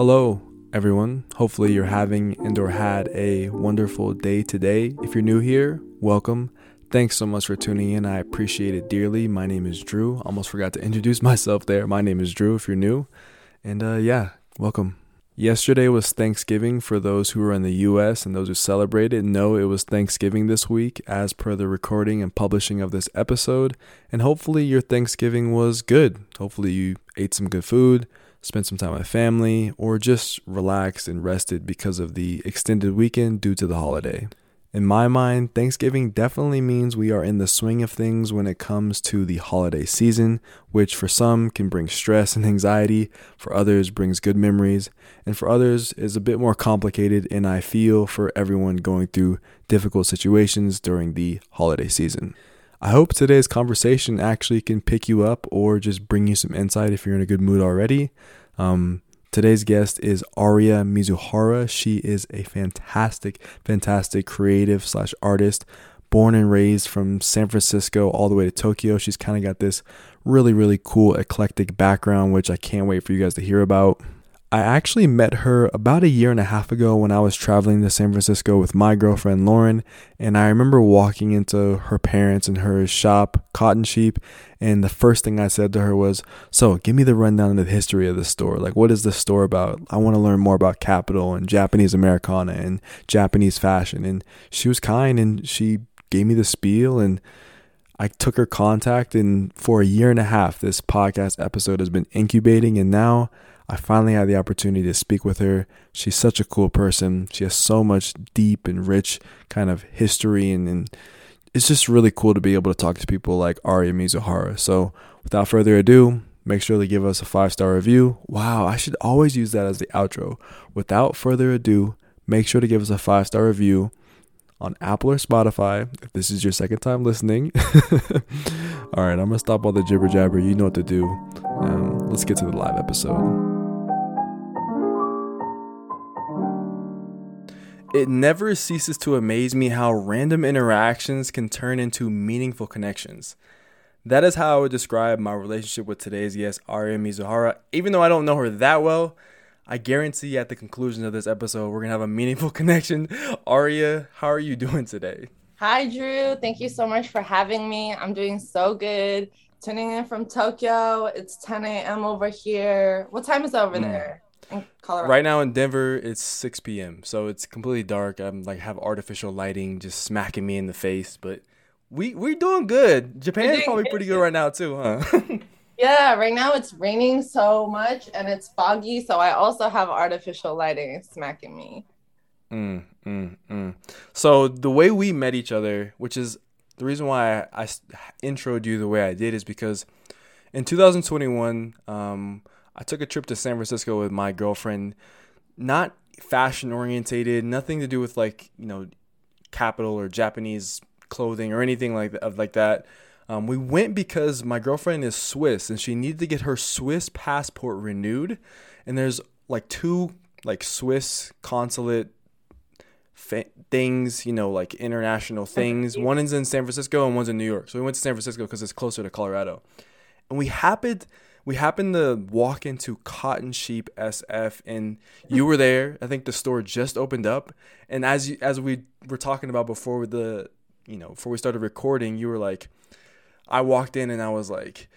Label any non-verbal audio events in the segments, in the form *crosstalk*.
Hello, everyone. Hopefully, you're having and or had a wonderful day today. If you're new here, welcome. Thanks so much for tuning in. I appreciate it dearly. My name is Drew. Almost forgot to introduce *laughs* myself there. My name is Drew if you're new. And uh, yeah, welcome. Yesterday was Thanksgiving for those who are in the US and those who celebrated. No, it was Thanksgiving this week as per the recording and publishing of this episode. And hopefully your Thanksgiving was good. Hopefully you ate some good food, spent some time with family, or just relaxed and rested because of the extended weekend due to the holiday. In my mind, Thanksgiving definitely means we are in the swing of things when it comes to the holiday season, which for some can bring stress and anxiety, for others brings good memories, and for others is a bit more complicated and I feel for everyone going through difficult situations during the holiday season. I hope today's conversation actually can pick you up or just bring you some insight if you're in a good mood already. Um, Today's guest is Aria Mizuhara. She is a fantastic, fantastic creative slash artist, born and raised from San Francisco all the way to Tokyo. She's kind of got this really, really cool eclectic background, which I can't wait for you guys to hear about. I actually met her about a year and a half ago when I was traveling to San Francisco with my girlfriend Lauren. And I remember walking into her parents and her shop, Cotton Sheep. And the first thing I said to her was, So, give me the rundown of the history of the store. Like, what is this store about? I want to learn more about Kapital and Japanese Americana and Japanese fashion. And she was kind and she gave me the spiel. And I took her contact. And for a year and a half, this podcast episode has been incubating. And now, I finally had the opportunity to speak with her. She's such a cool person. She has so much deep and rich kind of history, and, and it's just really cool to be able to talk to people like Aria Mizuhara. So, without further ado, make sure to give us a five star review. Wow, I should always use that as the outro. Without further ado, make sure to give us a five star review on Apple or Spotify if this is your second time listening. *laughs* all right, I'm gonna stop all the jibber jabber. You know what to do. Um, let's get to the live episode. It never ceases to amaze me how random interactions can turn into meaningful connections. That is how I would describe my relationship with today's guest, Aria Mizuhara. Even though I don't know her that well, I guarantee at the conclusion of this episode, we're going to have a meaningful *laughs* connection. Aria, how are you doing today? Hi, Drew. Thank you so much for having me. I'm doing so good. Tuning in from Tokyo. It's 10 a.m. over here. What time is it over mm. there? In Colorado? Right now in Denver, it's 6 p.m. So it's completely dark. I'm like have artificial lighting just smacking me in the face, but we we're doing good. Japan's probably pretty good right now too, huh? *laughs* yeah, right now it's raining so much and it's foggy, so I also have artificial lighting smacking me. Mm, mm, mm. So the way we met each other, which is the reason why I, I introed you the way I did, is because in 2021, um, I took a trip to San Francisco with my girlfriend, not fashion orientated, nothing to do with like, you know, Kapital or Japanese clothing or anything like that, like that. Um, we went because my girlfriend is Swiss and she needed to get her Swiss passport renewed. And there's like two like Swiss consulate fa- things, you know, like international things. One is in San Francisco and one's in New York. So we went to San Francisco because it's closer to Colorado. And we happened we happened to walk into Cotton Sheep SF, and you were there. I think the store just opened up, and as you, as we were talking about before the, you know, before we started recording, you were like, I walked in and I was like.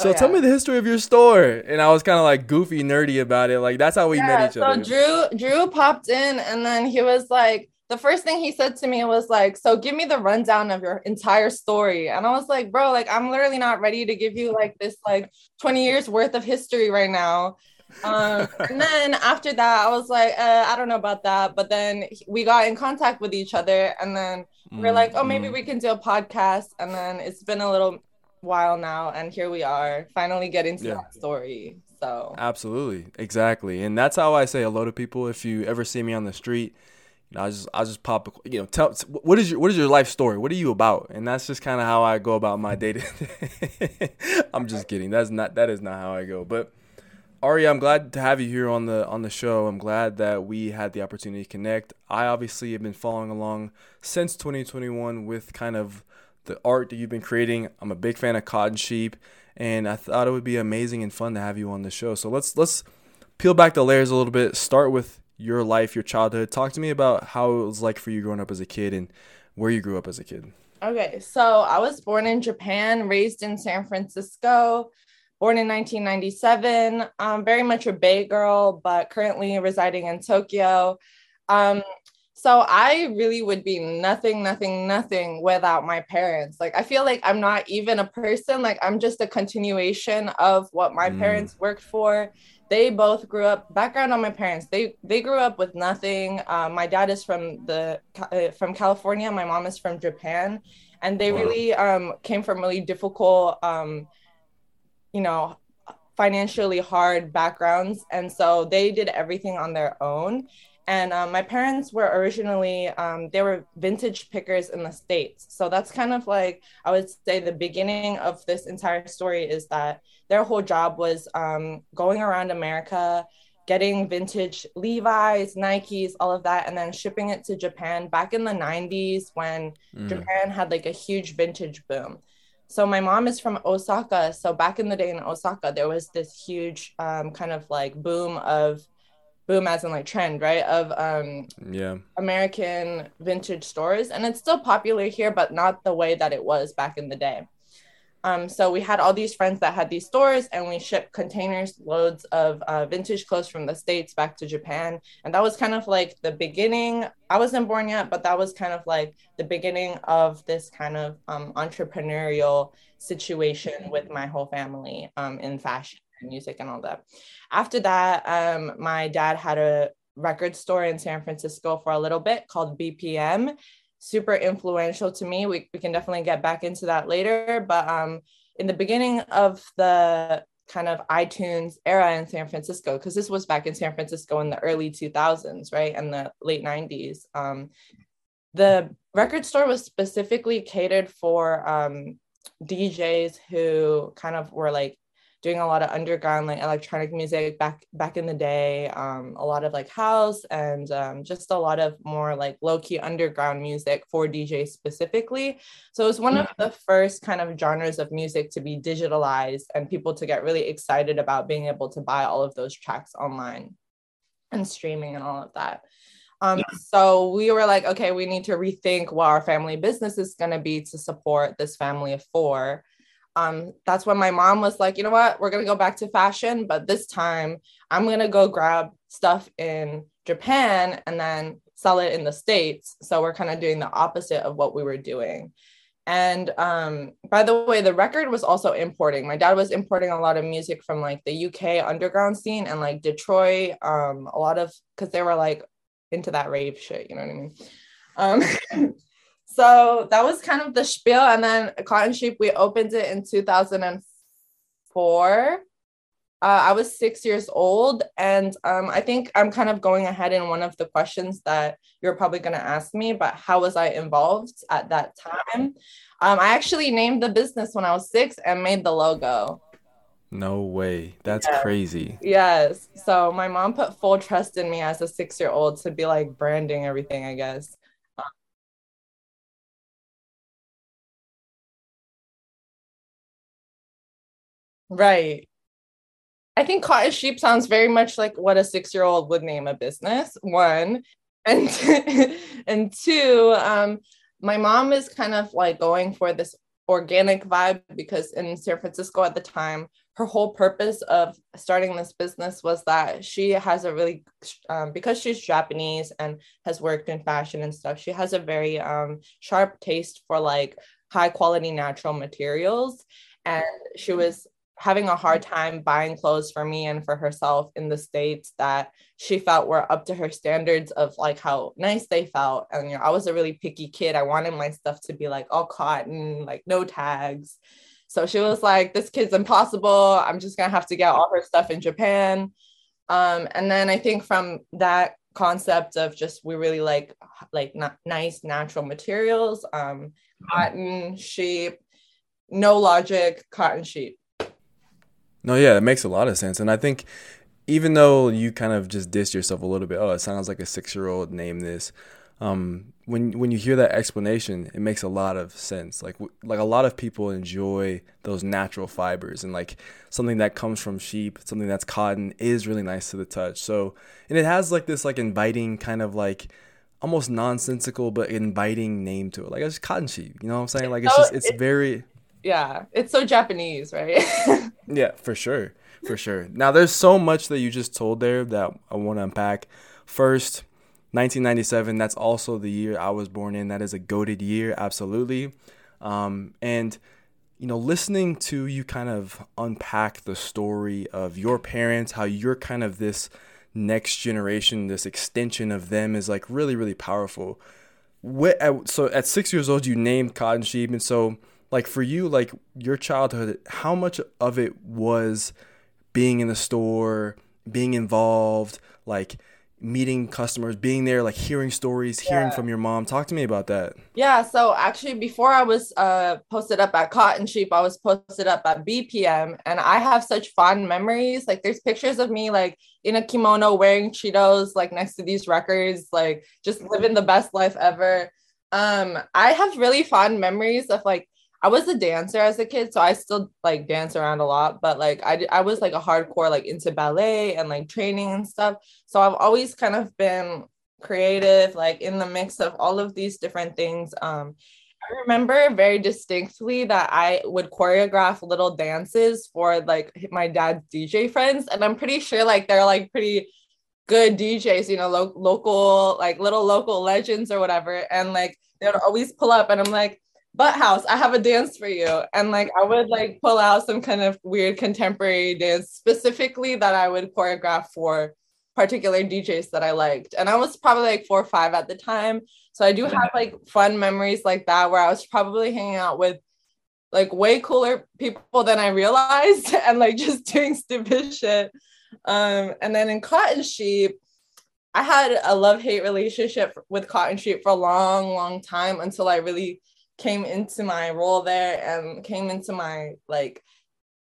Oh, so oh, yeah. tell me the history of your store, and I was kind of like goofy, nerdy about it. Like that's how we yeah, met each so other. So Drew, Drew popped in, and then he was like, the first thing he said to me was like, "So give me the rundown of your entire story." And I was like, "Bro, like I'm literally not ready to give you like this like 20 years worth of history right now." um, and *laughs* then after that, I was like, uh, "I don't know about that." But then we got in contact with each other, and then we are like, "Oh, maybe mm-hmm. we can do a podcast." And then it's been a little while now, and here we are, finally getting to yeah. that story. So absolutely, exactly, and that's how I say hello to people. If you ever see me on the street you know, I just I just pop you know tell what is your what is your life story? What are you about? And that's just kind of how I go about my day to day. *laughs* I'm just kidding. That's not that is not how I go. But Ari, I'm glad to have you here on the on the show. I'm glad that we had the opportunity to connect. I obviously have been following along since 2021 with kind of the art that you've been creating. I'm a big fan of Cotton Sheep, and I thought it would be amazing and fun to have you on the show. So let's let's peel back the layers a little bit. Start with your life, your childhood. Talk to me about how it was like for you growing up as a kid and where you grew up as a kid. Okay, so I was born in Japan, raised in San Francisco, born in 1997. I'm very much a Bay girl, but currently residing in Tokyo. Um, so I really would be nothing, nothing, nothing without my parents. Like I feel like I'm not even a person. Like I'm just a continuation of what my mm. parents worked for they both grew up background on my parents they they grew up with nothing. Uh, my dad is from the uh, from california my mom is from japan and they wow. really um, came from really difficult um, you know financially hard backgrounds and so they did everything on their own. And um, my parents were originally um, they were vintage pickers in the states. So that's kind of like i would say the beginning of this entire story is that their whole job was um, going around america getting vintage levi's nikes all of that and then shipping it to japan back in the 90s when mm. japan had like a huge vintage boom. So my mom is from osaka. So back in the day in osaka there was this huge um, kind of like boom of boom as in like trend right of um yeah. American vintage stores. And it's still popular here but not the way that it was back in the day um so we had all these friends that had these stores and we shipped containers loads of uh, vintage clothes from the states back to japan and that was kind of like the beginning i wasn't born yet but that was kind of like the beginning of this kind of um, entrepreneurial situation with my whole family um, in fashion and music and all that. After that, um, my dad had a record store in San Francisco for a little bit called BPM. Super influential to me. We, we can definitely get back into that later. But um, in the beginning of the kind of iTunes era in San Francisco, because this was back in San Francisco in the early 2000s, right? And the late 90s. Um, the record store was specifically catered for um, DJs who kind of were like doing a lot of underground like electronic music back back in the day um, a lot of like house and um, just a lot of more like low-key underground music for djs specifically. So it was one of mm-hmm. the first kind of genres of music to be digitalized and people to get really excited about being able to buy all of those tracks online and streaming and all of that. Um, so we were like, okay, we need to rethink what our family business is going to be to support this family of four um, that's when my mom was like, you know what, we're gonna go back to fashion, but this time I'm gonna go grab stuff in Japan and then sell it in the States. So we're kind of doing the opposite of what we were doing. And um, by the way, the record was also importing. My dad was importing a lot of music from like the UK underground scene and like Detroit, um, a lot of because they were like into that rave shit, you know what I mean? Um, *laughs* so that was kind of the spiel. And then Cotton Sheep, we opened it in 2004. Uh, I was six years old. And um, I think I'm kind of going ahead in one of the questions that you're probably going to ask me, but how was I involved at that time? Um, I actually named the business when I was six and made the logo. No way. That's yeah. crazy. Yes. So my mom put full trust in me as a six year old to be like branding everything, I guess. Right. I think cotton sheep sounds very much like what a six year old would name a business. One, and *laughs* and two, um, my mom is kind of like going for this organic vibe because in San Francisco at the time, her whole purpose of starting this business was that she has a really um, because she's Japanese and has worked in fashion and stuff. She has a very um, sharp taste for like high quality natural materials, and she was having a hard time buying clothes for me and for herself in the states that she felt were up to her standards of like how nice they felt. And you know i was a really picky kid. I wanted my stuff to be like all cotton like no tags. So she was like this kid's impossible. I'm just gonna have to get all her stuff in japan. Um, and then i think from that concept of just we really like like not nice natural materials um, cotton sheep no logic cotton sheep no, yeah, it makes a lot of sense. And I think even though you kind of just dissed yourself a little bit, oh, it sounds like a six year old named this. um, when when you hear that explanation, it makes a lot of sense. Like like a lot of people enjoy those natural fibers, and like something that comes from sheep, something that's cotton, is really nice to the touch. So, and it has like this like inviting kind of like almost nonsensical but inviting name to it. Like it's cotton sheep, you know what I'm saying? Like it's just it's very yeah, it's so Japanese, right? *laughs* yeah, for sure, for sure. Now there's so much that you just told there that I want to unpack. First 1997, that's also the year I was born in. That is a goaded year, absolutely. Um, and, you know, listening to you kind of unpack the story of your parents, how you're kind of this next generation, this extension of them is like really, really powerful. What, so at six years old, you named Cotton Sheep. And so, like, for you, like your childhood, how much of it was being in the store, being involved, like, meeting customers, being there, like hearing stories, hearing yeah. from your mom. Talk to me about that. Yeah. So actually, before I was uh, posted up at Cotton Sheep, I was posted up at BPM, and I have such fond memories. Like, there's pictures of me like in a kimono wearing Cheetos, like next to these records, like just living the best life ever. Um, I have really fond memories of like I was a dancer as a kid, so I still like dance around a lot, but like I I was like a hardcore like into ballet and like training and stuff. So I've always kind of been creative like in the mix of all of these different things. Um I remember very distinctly that I would choreograph little dances for like my dad's DJ friends and I'm pretty sure like they're like pretty good DJs, you know, lo- local like little local legends or whatever and like they would always pull up and I'm like butt house i have a dance for you. And like i would like pull out some kind of weird contemporary dance specifically that i would choreograph for particular djs that i liked. And i was probably like four or five at the time. So i do have like fun memories like that where i was probably hanging out with like way cooler people than i realized *laughs* and like just doing stupid shit. Um and then in cotton sheep i had a love-hate relationship with cotton sheep for a long long time until i really came into my role there and came into my like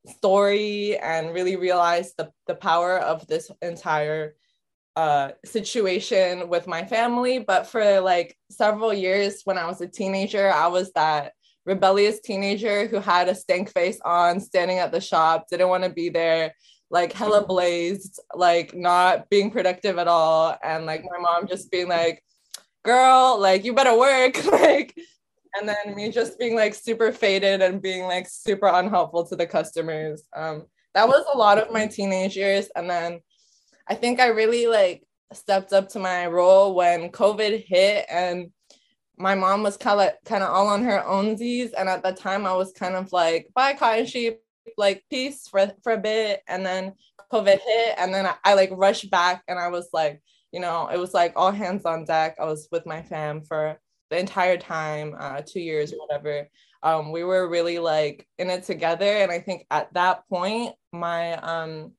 story and really realized the, the power of this entire uh, situation with my family. But for like several years when I was a teenager, I was that rebellious teenager who had a stank face on, standing at the shop, didn't want to be there, like hella blazed, like not being productive at all. And like my mom just being like, girl, like you better work. *laughs* like and then me just being like super faded and being like super unhelpful to the customers. Um, that was a lot of my teenage years. And then I think I really like stepped up to my role when COVID hit and my mom was kind of kind of all on her ownsies. And at the time I was kind of like, bye cotton sheep, like peace for, for a bit. And then COVID hit and then I, I like rushed back and I was like, you know, it was like all hands on deck. I was with my fam for the entire time, uh, two years or whatever. Um, we were really like in it together. And I think at that point, my um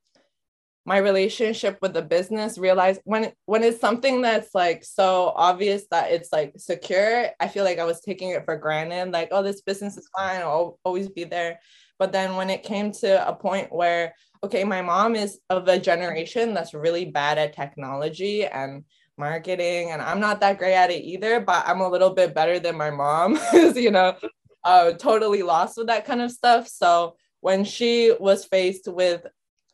my relationship with the business realized when when it's something that's like so obvious that it's like secure i feel like i was taking it for granted like oh this business is fine i'll always be there but then when it came to a point where okay my mom is of a generation that's really bad at technology and marketing and I'm not that great at it either, but I'm a little bit better than my mom *laughs* who's, you know, uh, totally lost with that kind of stuff. So when she was faced with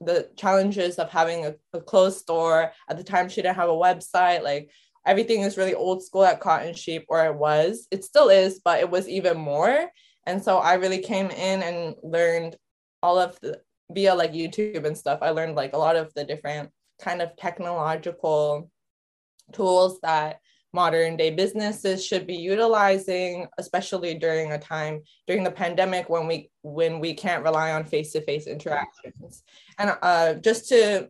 the challenges of having a, a closed store at the time, she didn't have a website, like everything is really old school at Cotton Sheep, or it was, it still is, but it was even more. And so I really came in and learned all of the via like YouTube and stuff. I learned like a lot of the different kind of technological tools that modern day businesses should be utilizing especially during a time during the pandemic when we when we can't rely on face-to-face interactions. And uh, just to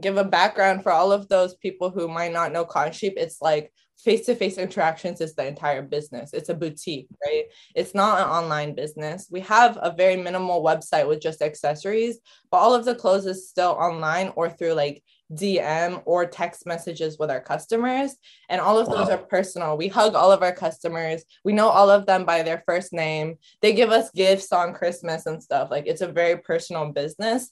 give a background for all of those people who might not know cotton sheep it's like face-to-face interactions is the entire business. It's a boutique right? It's not an online business. We have a very minimal website with just accessories but all of the clothes is still online or through like DM or text messages with our customers. And all of those wow. are personal. We hug all of our customers. We know all of them by their first name. They give us gifts on Christmas and stuff. Like it's a very personal business.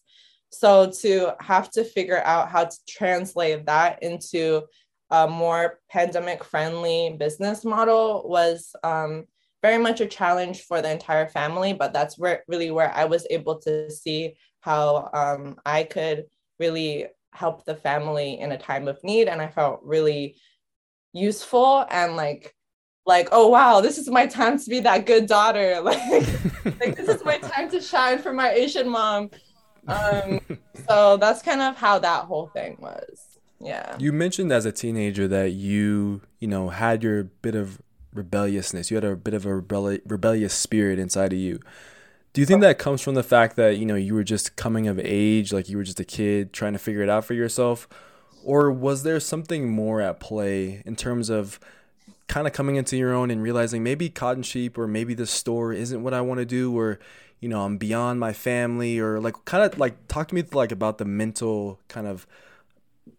So to have to figure out how to translate that into a more pandemic friendly business model was um, very much a challenge for the entire family. But that's where really where I was able to see how um, I could really help the family in a time of need. And I felt really useful and like like oh wow this is my time to be that good daughter. *laughs* Like like this is my time to shine for my asian mom. Um *laughs* so that's kind of how that whole thing was. Yeah. You mentioned as a teenager that you you know had your bit of rebelliousness. You had a bit of a rebelli- rebellious spirit inside of you do you think that comes from the fact that you know you were just coming of age like you were just a kid trying to figure it out for yourself? Or was there something more at play in terms of kind of coming into your own and realizing maybe cotton sheep or maybe the store isn't what I want to do or you know I'm beyond my family or like kind of like talk to me like about the mental kind of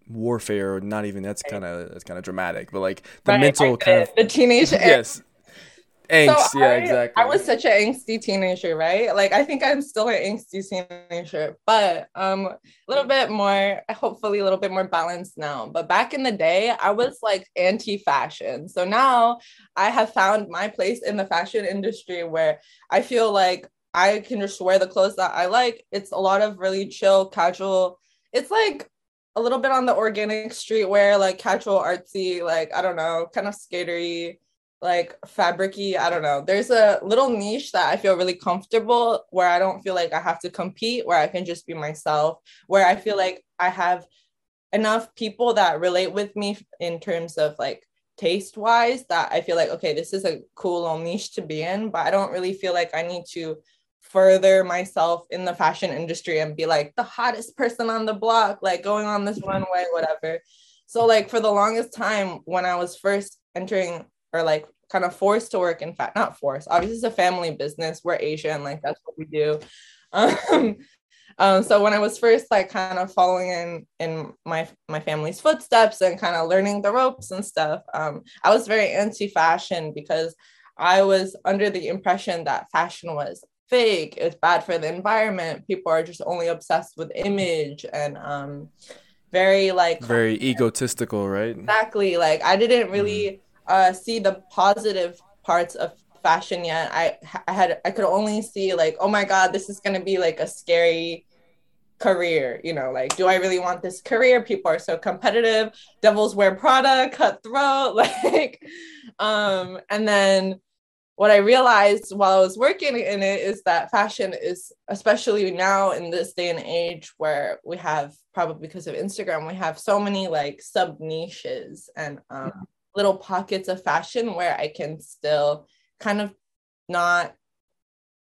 warfare or not even that's kind of that's kind of dramatic but like the right, mental kind of the teenage *laughs* yes angst. So yeah, I, exactly. I was such an angsty teenager, right? Like I think I'm still an angsty teenager, but um a little bit more, hopefully a little bit more balanced now. But back in the day, I was like anti-fashion. So now I have found my place in the fashion industry where I feel like I can just wear the clothes that I like. It's a lot of really chill, casual. It's like a little bit on the organic streetwear, like casual, artsy, like I don't know, kind of skatery like fabricy i don't know. There's a little niche that i feel really comfortable where i don't feel like i have to compete where i can just be myself where i feel like i have enough people that relate with me in terms of like taste wise that i feel like okay this is a cool little niche to be in but i don't really feel like i need to further myself in the fashion industry and be like the hottest person on the block like going on this runway whatever. So like for the longest time when i was first entering or like kind of forced to work in fact not forced obviously it's a family business we're asian like that's what we do. *laughs* Um, um, so when i was first like kind of following in in my my family's footsteps and kind of learning the ropes and stuff um, i was very anti-fashion because i was under the impression that fashion was fake it's bad for the environment people are just only obsessed with image and um very like very egotistical right? Exactly like i didn't really mm uh, see the positive parts of fashion yet. I I had I could only see like, oh my god, this is gonna be like a scary career. You know, like, do I really want this career? People are so competitive. Devils wear Prada, cutthroat, *laughs* like, um, and then what I realized while I was working in it is that fashion is, especially now in this day and age where we have probably because of Instagram, we have so many like sub niches and um, little pockets of fashion where I can still kind of not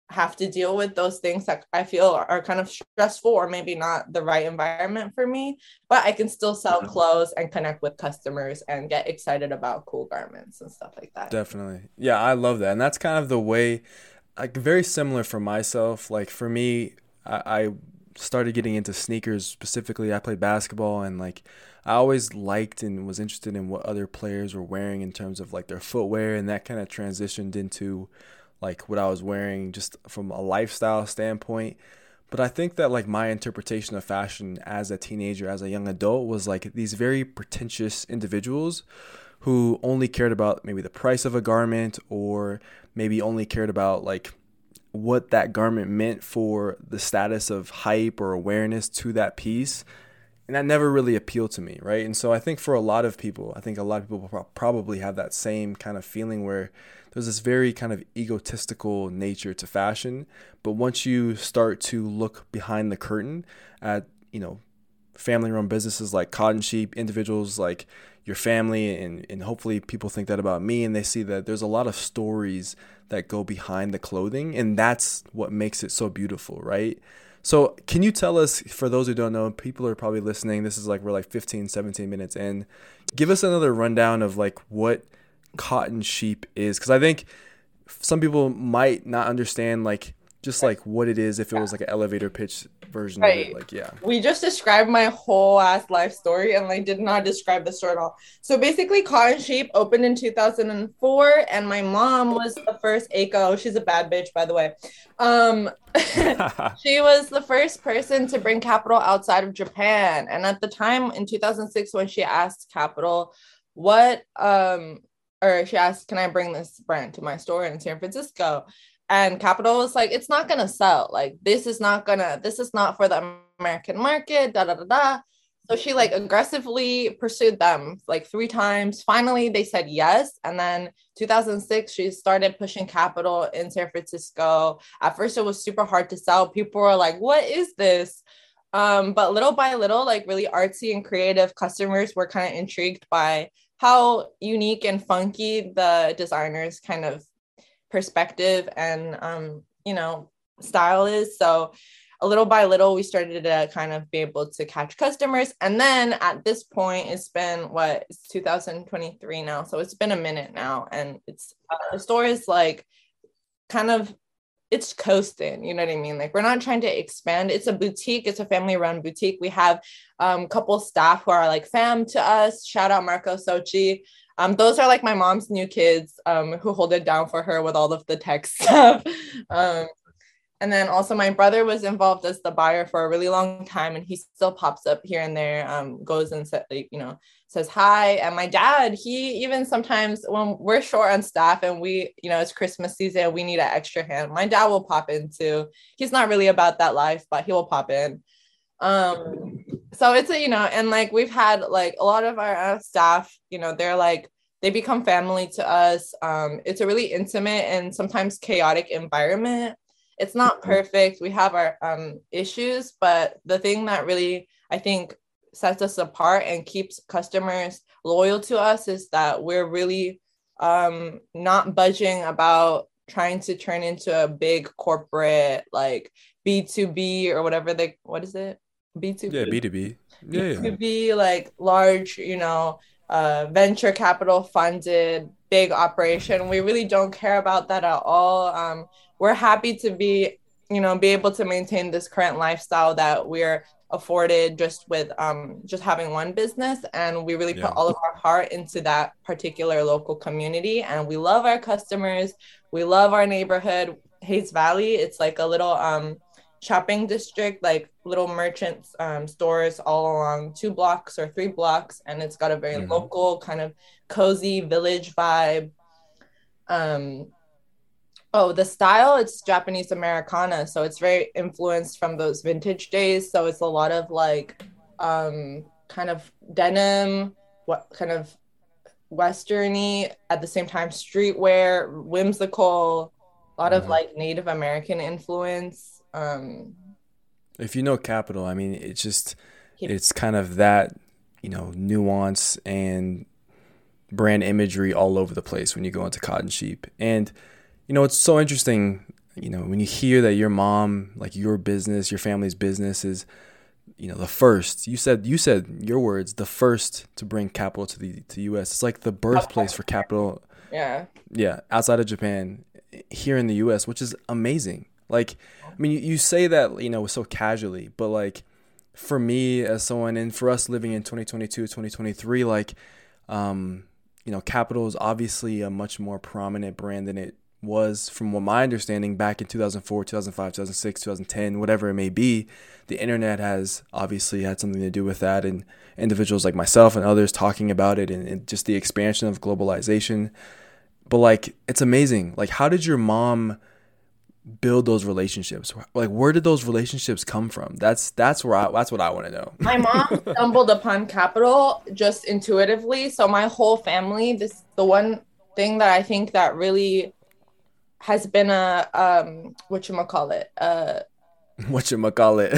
have to deal with those things that I feel are kind of stressful or maybe not the right environment for me, but I can still sell clothes and connect with customers and get excited about cool garments and stuff like that. Definitely. Yeah, I love that. And that's kind of the way like very similar for myself. Like for me, I, I started getting into sneakers specifically. I played basketball and like I always liked and was interested in what other players were wearing in terms of like their footwear, and that kind of transitioned into like what I was wearing just from a lifestyle standpoint. But I think that like my interpretation of fashion as a teenager, as a young adult, was like these very pretentious individuals who only cared about maybe the price of a garment or maybe only cared about like what that garment meant for the status of hype or awareness to that piece and that never really appealed to me right? And so i think for a lot of people i think a lot of people probably have that same kind of feeling where there's this very kind of egotistical nature to fashion. But once you start to look behind the curtain at you know family run businesses like cotton sheep individuals like your family and, and hopefully people think that about me and they see that there's a lot of stories that go behind the clothing and that's what makes it so beautiful right so, can you tell us, for those who don't know, people are probably listening, this is like we're like 15, 17 minutes in. Give us another rundown of like what cotton sheep is. Because I think some people might not understand like just like what it is if it was like an elevator pitch version right. of it like yeah. We just described my whole ass life story and like did not describe the store at all. So basically cotton sheep opened in 2004 and my mom was the first aiko she's a bad bitch by the way. Um *laughs* *laughs* she was the first person to bring Kapital outside of japan. And at the time in 2006 when she asked Kapital what um or she asked can i bring this brand to my store in san francisco and Kapital was like it's not gonna sell. Like this is not gonna this is not for the american market da da da da. So she like aggressively pursued them like three times. Finally they said yes. And then 2006 she started pushing Kapital in san francisco. At first it was super hard to sell. People were like what is this? Um, but little by little like really artsy and creative customers were kind of intrigued by how unique and funky the designers kind of perspective and um, you know style is. So a little by little we started to kind of be able to catch customers. And then at this point it's been what it's 2023 now. So it's been a minute now. And it's uh, the store is like kind of it's coasting. You know what i mean? Like we're not trying to expand. It's a boutique. It's a family run boutique. We have um, a couple staff who are like fam to us. Shout out marco sochi um, those are like my mom's new kids um, who hold it down for her with all of the tech *laughs* stuff. um, and then also my brother was involved as the buyer for a really long time, and he still pops up here and there. Um, goes and said, like, you know, says hi. And my dad, he even sometimes when we're short on staff and we, you know, it's Christmas season, we need an extra hand. My dad will pop in too. He's not really about that life, but he will pop in. Um, so it's a you know and like we've had like a lot of our uh, staff you know they're like they become family to us. Um it's a really intimate and sometimes chaotic environment. It's not mm-hmm. perfect. We have our um issues but the thing that really i think sets us apart and keeps customers loyal to us is that we're really um not budging about trying to turn into a big corporate like b2b or whatever they what is it b2b yeah b2b yeah, to be like large, you know, uh, venture capital funded big operation. We really don't care about that at all. Um, we're happy to be, you know, be able to maintain this current lifestyle that we're afforded just with um, just having one business, and we really yeah. put all of our heart into that particular local community. And we love our customers. We love our neighborhood, Hayes Valley. It's like a little um, shopping district, like little merchants um, stores all along two blocks or three blocks, and it's got a very mm-hmm. local kind of cozy village vibe. Um, oh, the style it's Japanese Americana, so it's very influenced from those vintage days. So it's a lot of like um, kind of denim, what kind of westerny at the same time streetwear, whimsical, a lot mm-hmm. of like Native American influence um, if you know Kapital, I mean, it's just it's kind of that you know nuance and brand imagery all over the place when you go into Cotton Sheep, and you know it's so interesting. You know when you hear that your mom, like your business, your family's business is you know the first you said you said your words the first to bring Kapital to the to US it's like the birthplace for Kapital. Yeah. Yeah outside of Japan here in the US which is amazing. Like I mean, you, you say that, you know, so casually, but like for me as someone and for us living in 2022, 2023, like, um, you know, Kapital is obviously a much more prominent brand than it was from what my understanding back in 2004, 2005, 2006, 2010, whatever it may be. The internet has obviously had something to do with that, and individuals like myself and others talking about it, and, and just the expansion of globalization. But like, it's amazing. Like, how did your mom? Build those relationships? Like where did those relationships come from? That's that's where I that's what I want to know. my mom *laughs* stumbled upon Kapital just intuitively. So my whole family, this the one thing that I think that really has been a um what you call it uh what you call it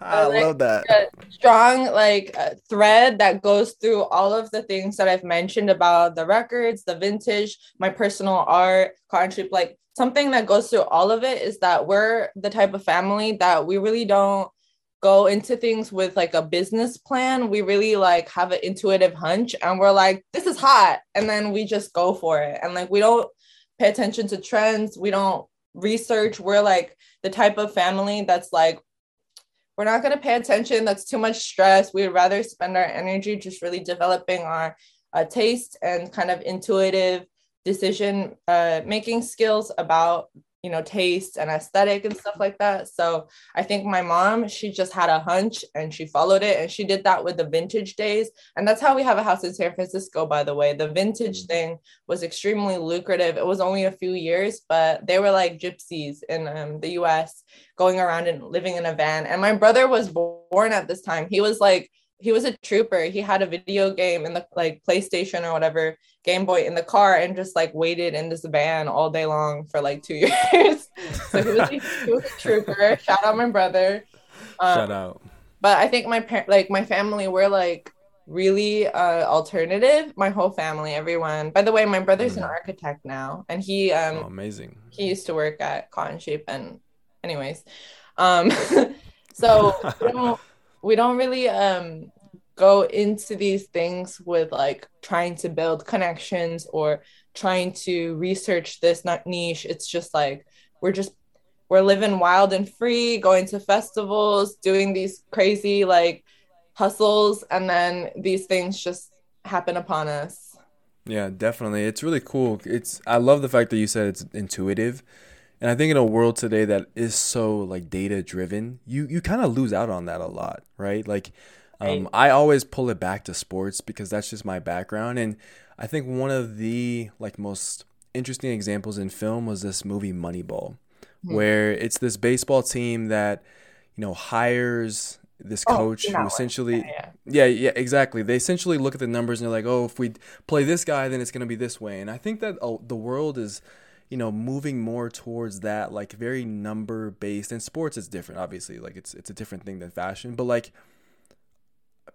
i love that strong like uh, thread that goes through all of the things that i've mentioned about the records the vintage my personal art country like something that goes through all of it is that we're the type of family that we really don't go into things with like a business plan. We really like have an intuitive hunch and we're like, this is hot. And then we just go for it. And like, we don't pay attention to trends. We don't research. We're like the type of family that's like, we're not going to pay attention. That's too much stress. We'd rather spend our energy just really developing our uh, taste and kind of intuitive decision uh, making skills about you know taste and aesthetic and stuff like that. So i think my mom she just had a hunch and she followed it and she did that with the vintage days. And that's how we have a house in san francisco by the way. The vintage mm. thing was extremely lucrative. It was only a few years but they were like gypsies in um, the us going around and living in a van. And my brother was born at this time. He was like he was a trooper. He had a video game in the like PlayStation or whatever Game Boy in the car and just like waited in this van all day long for like two *laughs* years. so he was, a, he was a trooper. Shout out my brother. Um, Shout out. But I think my parent, like my family, were like really uh alternative. My whole family, everyone. By the way, my brother's mm. an architect now, and he um oh, amazing. He used to work at Cotton Sheep, and anyways, um, *laughs* so we don't really um go into these things with like trying to build connections or trying to research this not niche. It's just like we're just we're living wild and free going to festivals doing these crazy like hustles and then these things just happen upon us. Yeah definitely. It's really cool. It's i love the fact that you said it's intuitive. And I think in a world today that is so like data driven, you you kind of lose out on that a lot, right? Like um, right. I always pull it back to sports because that's just my background and I think one of the like most interesting examples in film was this movie Moneyball hmm. where it's this baseball team that you know hires this oh, coach oh, who essentially yeah, yeah. yeah yeah exactly they essentially look at the numbers and they're like oh if we play this guy then it's going to be this way and i think that oh, the world is you know moving more towards that like very number based and sports is different obviously like it's it's a different thing than fashion but like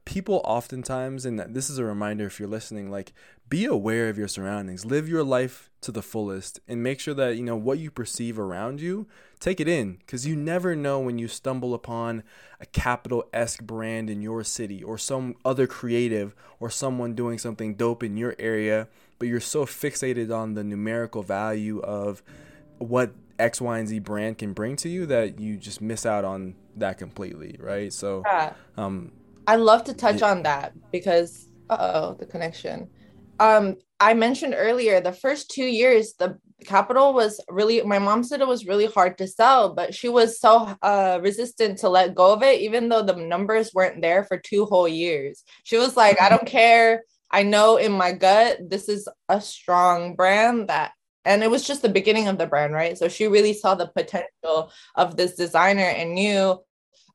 people oftentimes and this is a reminder if you're listening like be aware of your surroundings. Live your life to the fullest and make sure that you know what you perceive around you take it in. Because you never know when you stumble upon a Kapital esque brand in your city or some other creative or someone doing something dope in your area but you're so fixated on the numerical value of what X, Y, and Z brand can bring to you that you just miss out on that completely, right? So, um, I love to touch on that because, oh, the connection. Um, I mentioned earlier the first two years, the Kapital was really. My mom said it was really hard to sell, but she was so uh, resistant to let go of it, even though the numbers weren't there for two whole years. She was like, "I don't care I know in my gut this is a strong brand that and it was just the beginning of the brand, right? So she really saw the potential of this designer and knew,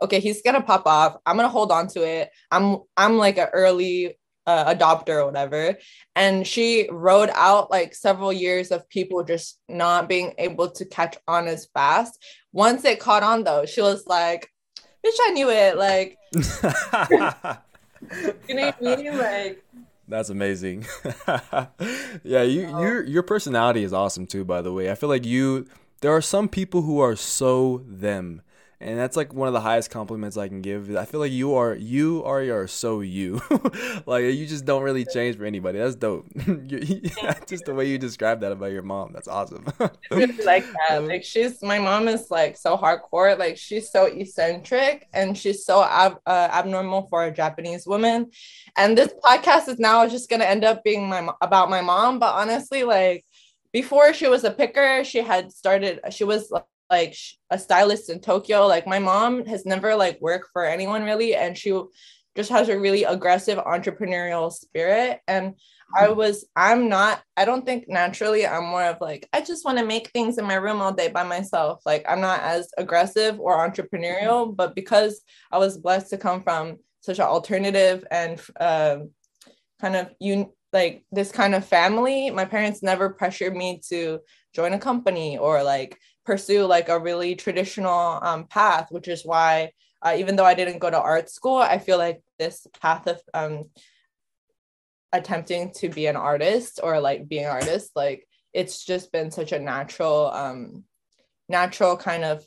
okay, he's gonna pop off. I'm gonna hold on to it. I'm I'm like an early uh, adopter or whatever. And she rode out like several years of people just not being able to catch on as fast. Once it caught on though, she was like, "Bitch, I knew it." Like, *laughs* you know what I mean? Like that's amazing. *laughs* yeah, you your your personality is awesome too. By the way, I feel like you. There are some people who are so them, and that's like one of the highest compliments I can give. I feel like you are you are you are so you, *laughs* like you just don't really change for anybody. That's dope. *laughs* *laughs* just the way you describe that about your mom. That's awesome. really like that. Like she's my mom is like so hardcore. Like she's so eccentric and she's so ab- uh, abnormal for a Japanese woman. And this podcast is now just gonna end up being my about my mom. But honestly, like before she was a picker, she had started. She was like a stylist in Tokyo. Like my mom has never like worked for anyone really, and she just has a really aggressive entrepreneurial spirit. And I hmm. was, I'm not, I don't think naturally I'm more of like, I just want to make things in my room all day by myself. Like I'm not as aggressive or entrepreneurial, but because I was blessed to come from such an alternative and uh, kind of you like this kind of family, my parents never pressured me to join a company or like pursue like a really traditional um, path, which is why uh, even though I didn't go to art school, I feel like this path of um, attempting to be an artist or like being an artist, like it's just been such a natural, um, natural kind of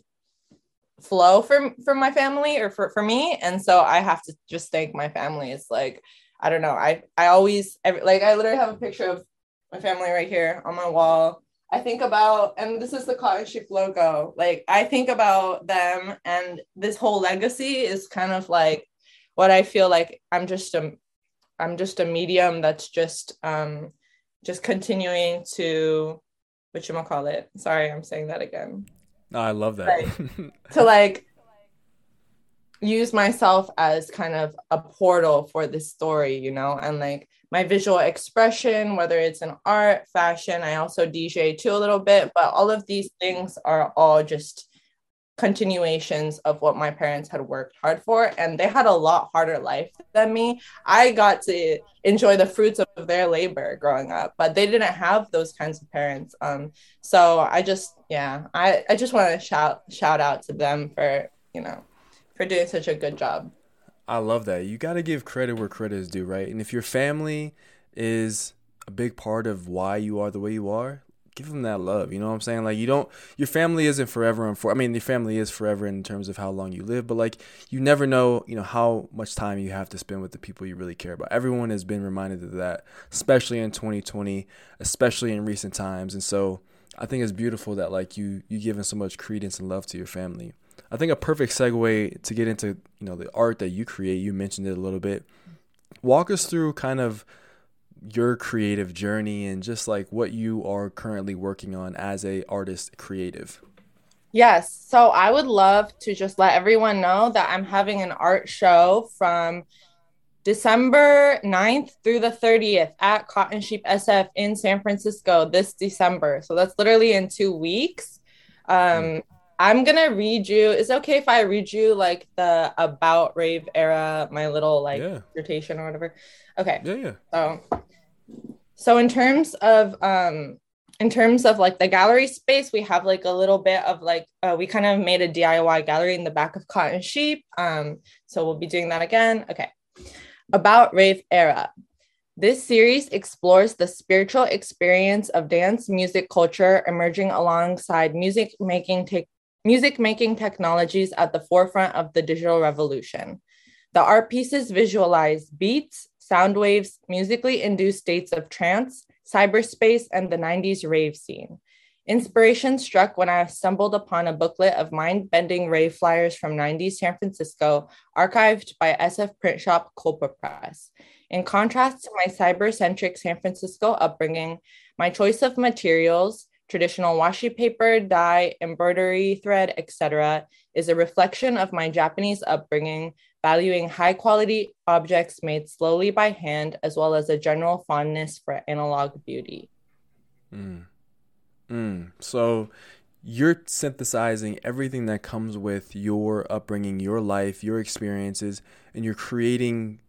flow for for my family or for for me, and so I have to just thank my family. It's like I don't know, I I always every, like I literally have a picture of my family right here on my wall I think about, and this is the Cotton Sheep logo. Like I think about them, and this whole legacy is kind of like what I feel like I'm just a, I'm just a medium that's just, um, just continuing to, what you call it? Sorry, I'm saying that again. No, I love that. Like, *laughs* to like use myself as kind of a portal for this story, you know, and like my visual expression, whether it's in art, fashion, I also DJ too a little bit, but all of these things are all just continuations of what my parents had worked hard for and they had a lot harder life than me. I got to enjoy the fruits of their labor growing up but they didn't have those kinds of parents um so i just yeah i i just want to shout shout out to them for you know for doing such a good job I love that. You got to give credit where credit is due, right? And if your family is a big part of why you are the way you are, give them that love. You know what I'm saying? Like you don't, your family isn't forever and for. I mean, your family is forever in terms of how long you live, but like you never know, you know, how much time you have to spend with the people you really care about. Everyone has been reminded of that, especially in 2020, especially in recent times, and so I think it's beautiful that like you you giving so much credence and love to your family. I think a perfect segue to get into you know the art that you create. You mentioned it a little bit. Walk us through kind of your creative journey and just like what you are currently working on as a artist creative. Yes. So I would love to just let everyone know that I'm having an art show from December 9th through the 30th at Cotton Sheep SF in San Francisco this December. So that's literally in two weeks. Um, I'm gonna read you. Is okay if I read you like the about rave era, my little like yeah. dissertation or whatever? Okay. Yeah, yeah. So, so in terms of um, in terms of like the gallery space, we have like a little bit of like uh, we kind of made a DIY gallery in the back of Cotton Sheep. Um, so we'll be doing that again. Okay. About rave era. This series explores the spiritual experience of dance music culture emerging alongside music making take music making technologies at the forefront of the digital revolution. The art pieces visualize beats, sound waves, musically induced states of trance, cyberspace, and the 90s rave scene. Inspiration struck when I stumbled upon a booklet of mind bending rave flyers from 90s San Francisco, archived by SF print shop Culpa Press. In contrast to my cyber centric San Francisco upbringing, my choice of materials, traditional washi paper, dye, embroidery thread, etc., is a reflection of my Japanese upbringing, valuing high quality objects made slowly by hand, as well as a general fondness for analog beauty. Mm. Mm. So you're synthesizing everything that comes with your upbringing, your life, your experiences, and you're creating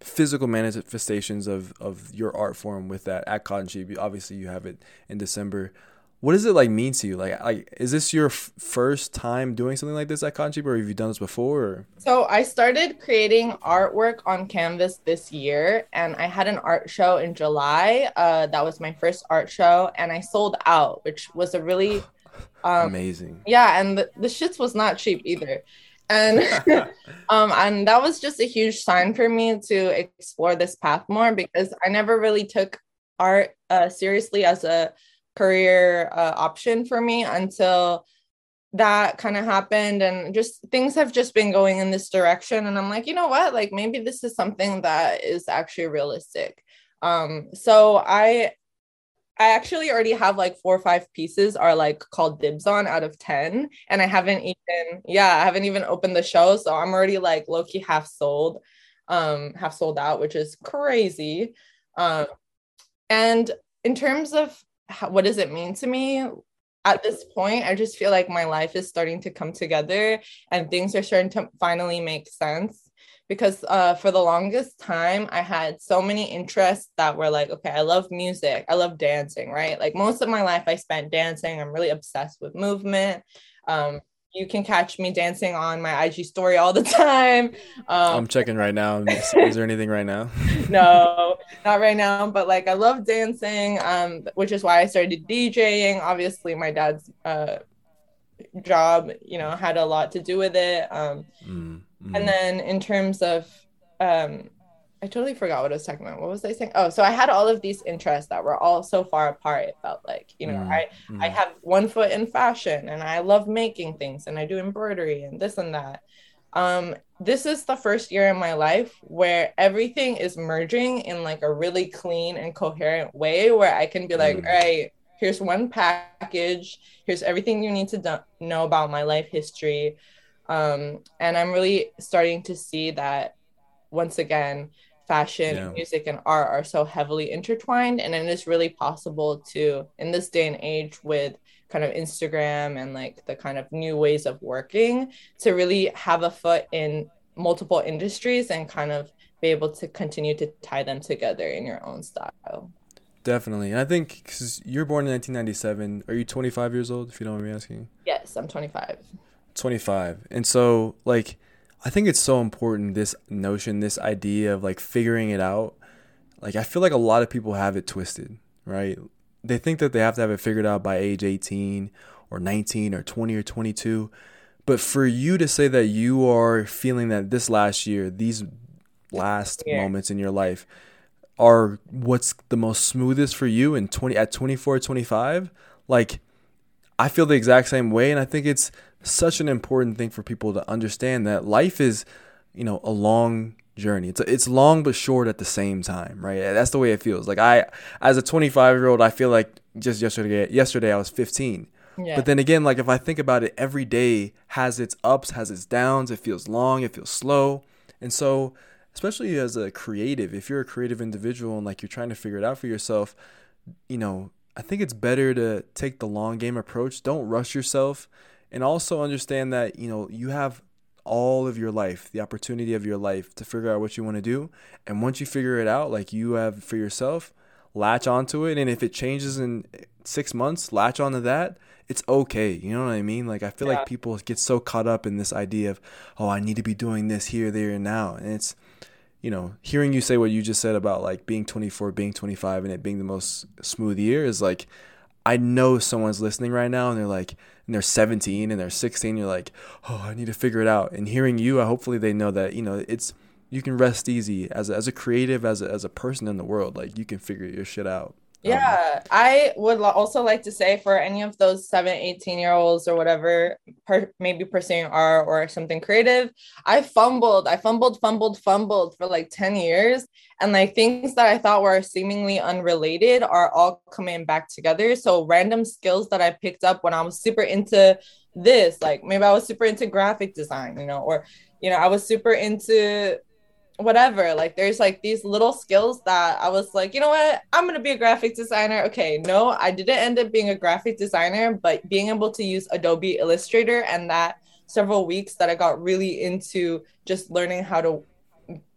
physical manifestations of, of your art form with that at Cotton Sheep. Obviously, you have it in December what does it like mean to you? Like, like is this your f- first time doing something like this at Sheep, or have you done this before? Or? So I started creating artwork on canvas this year, and I had an art show in July. Uh, that was my first art show, and I sold out, which was a really *sighs* um, amazing. Yeah, and the, the shits was not cheap either. And *laughs* um, and that was just a huge sign for me to explore this path more because I never really took art uh, seriously as a career uh, option for me until that kind of happened and just things have just been going in this direction and i'm like you know what? Like maybe this is something that is actually realistic. Um so i i actually already have like four or five pieces are like called dibs on out of 10 and i haven't even yeah i haven't even opened the show so i'm already like low-key half sold um half sold out which is crazy um and in terms of how, what does it mean to me? At this point i just feel like my life is starting to come together and things are starting to finally make sense because uh, for the longest time i had so many interests that were like okay i love music i love dancing right? Like most of my life i spent dancing. I'm really obsessed with movement. Um, you can catch me dancing on my IG story all the *laughs* time. Um, I'm checking right now. *laughs* Is, there anything right now? *laughs* no, not right now. But like, I love dancing, um, which is why I started DJing. Obviously, my dad's uh, job, you know, had a lot to do with it. Um, mm, mm. And then in terms of um, I totally forgot what I was talking about. What was I saying? Oh, so I had all of these interests that were all so far apart. It felt like, you know, mm, I mm. I have one foot in fashion and I love making things and I do embroidery and this and that. Um, this is the first year in my life where everything is merging in like a really clean and coherent way where I can be like, mm. all right, here's one package, here's everything you need to do- know about my life history. Um, and I'm really starting to see that once again, fashion, yeah. music, and art are so heavily intertwined. And it is really possible to, in this day and age, with kind of Instagram and like the kind of new ways of working, to really have a foot in multiple industries and kind of be able to continue to tie them together in your own style. Definitely. I think because you're born in 1997. Are you 25 years old, if you don't mind me asking? Yes, I'm 25. 25. And so, like, I think it's so important this notion, this idea of like figuring it out. Like I feel like a lot of people have it twisted, right? They think that they have to have it figured out by age 18 or 19 or 20 or 22. But for you to say that you are feeling that this last year, these last yeah. moments in your life are what's the most smoothest for you in 20 at 24 25 like i feel the exact same way and i think it's such an important thing for people to understand that life is, you know, a long journey. It's it's long but short at the same time, right? That's the way it feels. Like I, as a 25 year old, I feel like just yesterday, yesterday I was 15. Yeah. But then again, like if I think about it, every day has its ups, has its downs. It feels long, it feels slow, and so especially as a creative, if you're a creative individual and like you're trying to figure it out for yourself, you know, I think it's better to take the long game approach. Don't rush yourself and also understand that you know you have all of your life the opportunity of your life to figure out what you want to do. And once you figure it out like you have for yourself latch onto it. And if it changes in six months latch onto that it's okay. You know what i mean? Like i feel yeah. like people get so caught up in this idea of oh i need to be doing this here there and now. And it's you know hearing you say what you just said about like being 24 being 25 and it being the most smooth year is like I know someone's listening right now and they're like, and they're 17 and they're 16. You're like, oh, I need to figure it out. And hearing you, hopefully they know that, you know, it's, you can rest easy as a, as a creative, as a, as a person in the world. Like you can figure your shit out. Yeah, um, I would also like to say for any of those seven, 18 year olds or whatever, per, maybe pursuing art or something creative, I fumbled, I fumbled, fumbled, fumbled for like 10 years. And like things that I thought were seemingly unrelated are all coming back together. So random skills that I picked up when I was super into this, like maybe I was super into graphic design, you know, or, you know, I was super into whatever like there's like these little skills that i was like you know what i'm gonna be a graphic designer okay no i didn't end up being a graphic designer but being able to use adobe illustrator and that several weeks that i got really into just learning how to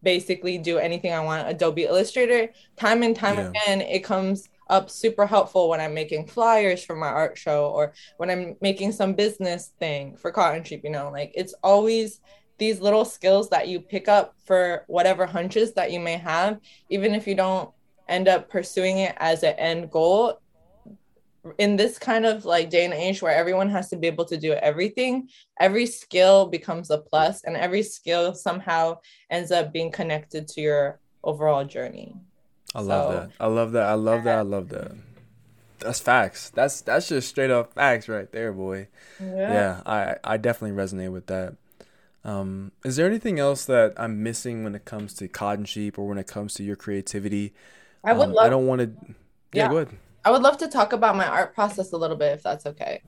basically do anything i want adobe illustrator time and time yeah. again it comes up super helpful when i'm making flyers for my art show or when i'm making some business thing for cotton sheep you know like it's always these little skills that you pick up for whatever hunches that you may have, even if you don't end up pursuing it as an end goal, in this kind of like day and age where everyone has to be able to do everything, every skill becomes a plus and every skill somehow ends up being connected to your overall journey. I love so, that. I love that. I love that. I love that. That's facts. That's that's just straight up facts right there, boy. Yeah, yeah I I definitely resonate with that. Um, is there anything else that I'm missing when it comes to cotton sheep or when it comes to your creativity? I would um, love. I don't want to. Yeah, yeah, go ahead. I would love to talk about my art process a little bit, if that's okay.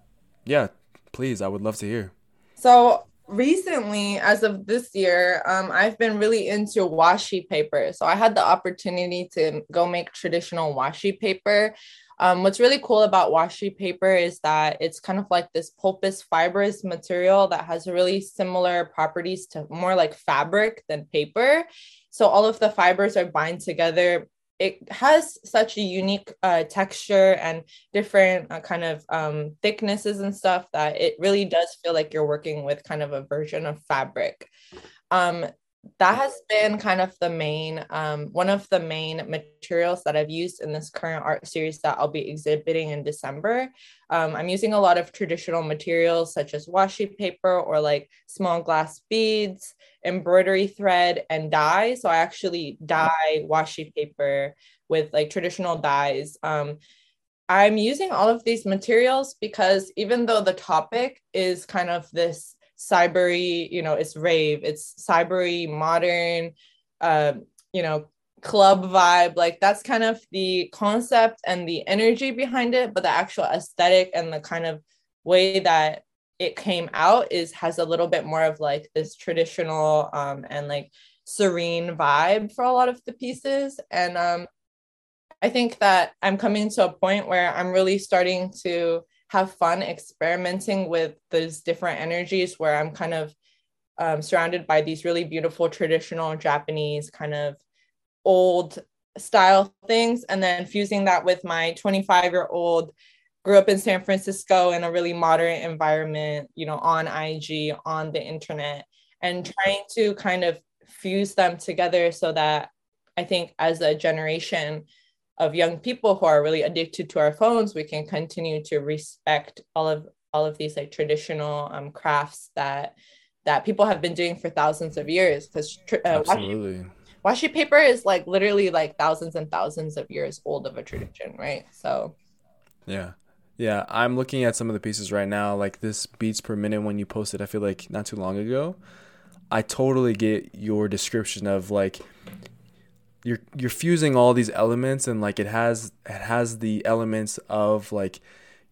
Yeah, please. I would love to hear. So recently, as of this year, um, I've been really into washi paper. So I had the opportunity to go make traditional washi paper. Um, what's really cool about washi paper is that it's kind of like this pulpous fibrous material that has really similar properties to more like fabric than paper. So all of the fibers are bind together. It has such a unique uh, texture and different uh, kind of um, thicknesses and stuff that it really does feel like you're working with kind of a version of fabric. Um, that has been kind of the main um, one of the main materials that i've used in this current art series that i'll be exhibiting in december. Um, i'm using a lot of traditional materials such as washi paper or like small glass beads embroidery thread and dye. So i actually dye washi paper with like traditional dyes. Um, i'm using all of these materials because even though the topic is kind of this cybery, you know, it's rave, it's cybery, modern, uh, you know, club vibe. Like that's kind of the concept and the energy behind it, but the actual aesthetic and the kind of way that it came out is has a little bit more of like this traditional um and like serene vibe for a lot of the pieces and um I think that I'm coming to a point where I'm really starting to have fun experimenting with those different energies where I'm kind of um, surrounded by these really beautiful traditional Japanese kind of old style things. And then fusing that with my 25 year old grew up in San Francisco in a really modern environment, you know, on IG, on the internet, and trying to kind of fuse them together so that I think as a generation, of young people who are really addicted to our phones we can continue to respect all of all of these like traditional um, crafts that that people have been doing for thousands of years. Because uh, absolutely. washi, washi paper is like literally like thousands and thousands of years old of a tradition right? So. Yeah. Yeah i'm looking at some of the pieces right now like this beats per minute when you posted i feel like not too long ago. I totally get your description of like you're you're fusing all these elements and like it has it has the elements of like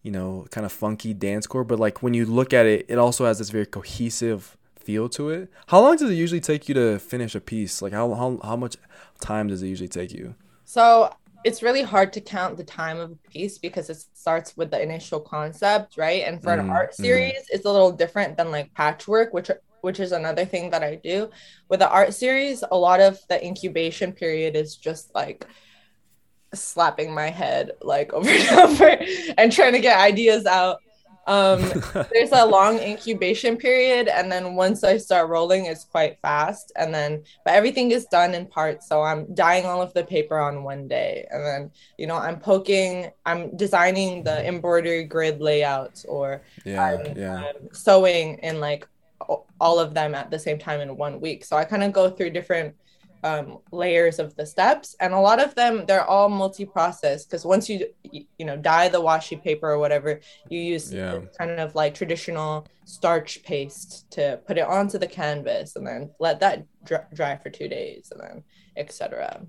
you know kind of funky dance core but like when you look at it it also has this very cohesive feel to it how long does it usually take you to finish a piece like how how, how much time does it usually take you so it's really hard to count the time of a piece because it starts with the initial concept right and for mm, an art mm-hmm. series mm. it's a little different than like patchwork which which is another thing that I do. With the art series, a lot of the incubation period is just like slapping my head like *laughs* over and over and trying to get ideas out. Um, *laughs* there's a long incubation period, and then once I start rolling, it's quite fast. And then, but everything is done in parts. So I'm dyeing all of the paper on one day, and then you know I'm poking, I'm designing the embroidery grid layouts, or yeah, I'm, yeah. I'm sewing in like all of them at the same time in one week. So I kind of go through different um, layers of the steps, and a lot of them they're all multi-process because once you you know dye the washi paper or whatever, you use yeah. kind of like traditional starch paste to put it onto the canvas, and then let that dry, dry for two days, and then etc.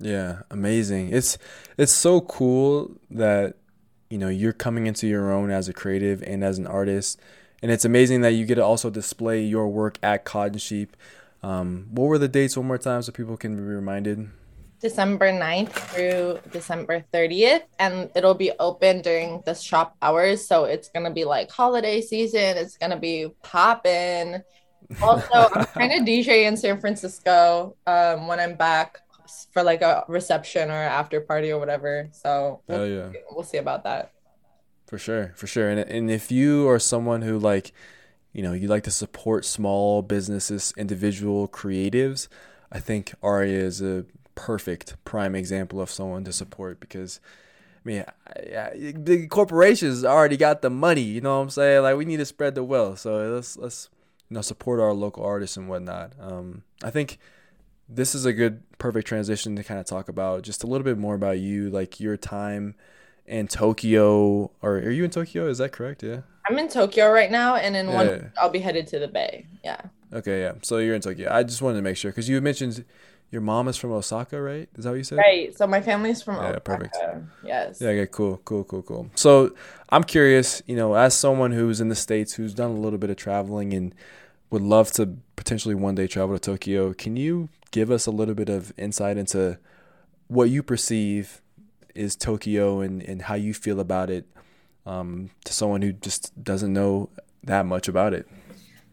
Yeah, amazing. It's it's so cool that you know you're coming into your own as a creative and as an artist and it's amazing that you get to also display your work at Cotton Sheep. Um, what were the dates one more time so people can be reminded? December 9th through December 30th, and it'll be open during the shop hours. So it's going to be like holiday season, it's going to be popping. *laughs* Also, I'm kind of DJ in San Francisco um, when I'm back for like a reception or after party or whatever. So we'll, yeah. we'll see about that. For sure, for sure. And and if you are someone who like, you know, you like to support small businesses, individual creatives, I think Aria is a perfect prime example of someone to support because I mean, the corporations already got the money, you know what I'm saying? Like we need to spread the wealth. So let's let's you know support our local artists and whatnot. Um, I think this is a good perfect transition to kind of talk about just a little bit more about you, like your time in Tokyo, or are you in Tokyo? Is that correct? Yeah. I'm in Tokyo right now, and in yeah. one I'll be headed to the Bay. Yeah. Okay, yeah. So you're in Tokyo. I just wanted to make sure because you mentioned your mom is from Osaka, right? Is that what you said? Right. So my family's from Osaka. yeah, Osaka. perfect. Yes. Yeah. Okay. Cool. Cool. Cool. Cool. So I'm curious. You know, as someone who's in the states, who's done a little bit of traveling and would love to potentially one day travel to Tokyo, can you give us a little bit of insight into what you perceive is Tokyo and, and how you feel about it um, to someone who just doesn't know that much about it.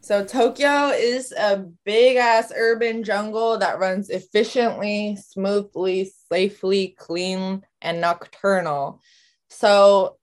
So, Tokyo is a big ass urban jungle that runs efficiently, smoothly, safely, clean, and nocturnal. So,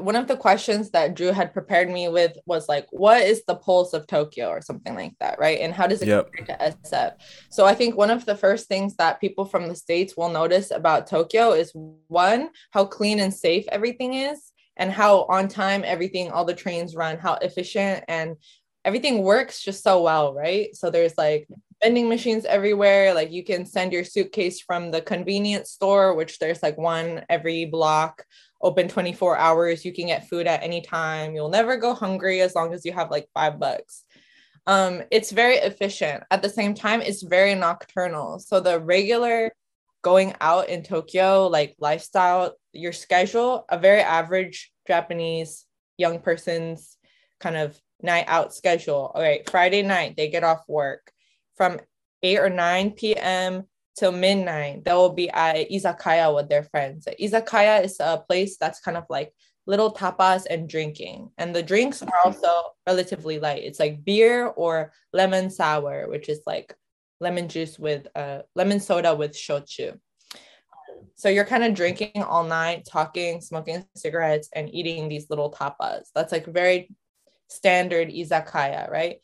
one of the questions that Drew had prepared me with was like, what is the pulse of Tokyo or something like that, right? And how does it yep. compare to SF? So I think one of the first things that people from the States will notice about Tokyo is one, how clean and safe everything is, and how on time everything, all the trains run, how efficient and everything works just so well, right? So there's like vending machines everywhere. Like you can send your suitcase from the convenience store, which there's like one every block open 24 hours. You can get food at any time. You'll never go hungry as long as you have like five bucks. Um, it's very efficient. At the same time, it's very nocturnal. So the regular going out in Tokyo, like lifestyle, your schedule, a very average Japanese young person's kind of night out schedule. All right, Friday night, they get off work from 8 or 9 p.m till midnight. They will be at izakaya with their friends. Izakaya is a place that's kind of like little tapas and drinking. And the drinks are also relatively light. It's like beer or lemon sour, which is like lemon juice with uh, lemon soda with shochu. So you're kind of drinking all night, talking, smoking cigarettes, and eating these little tapas. That's like very standard izakaya, right?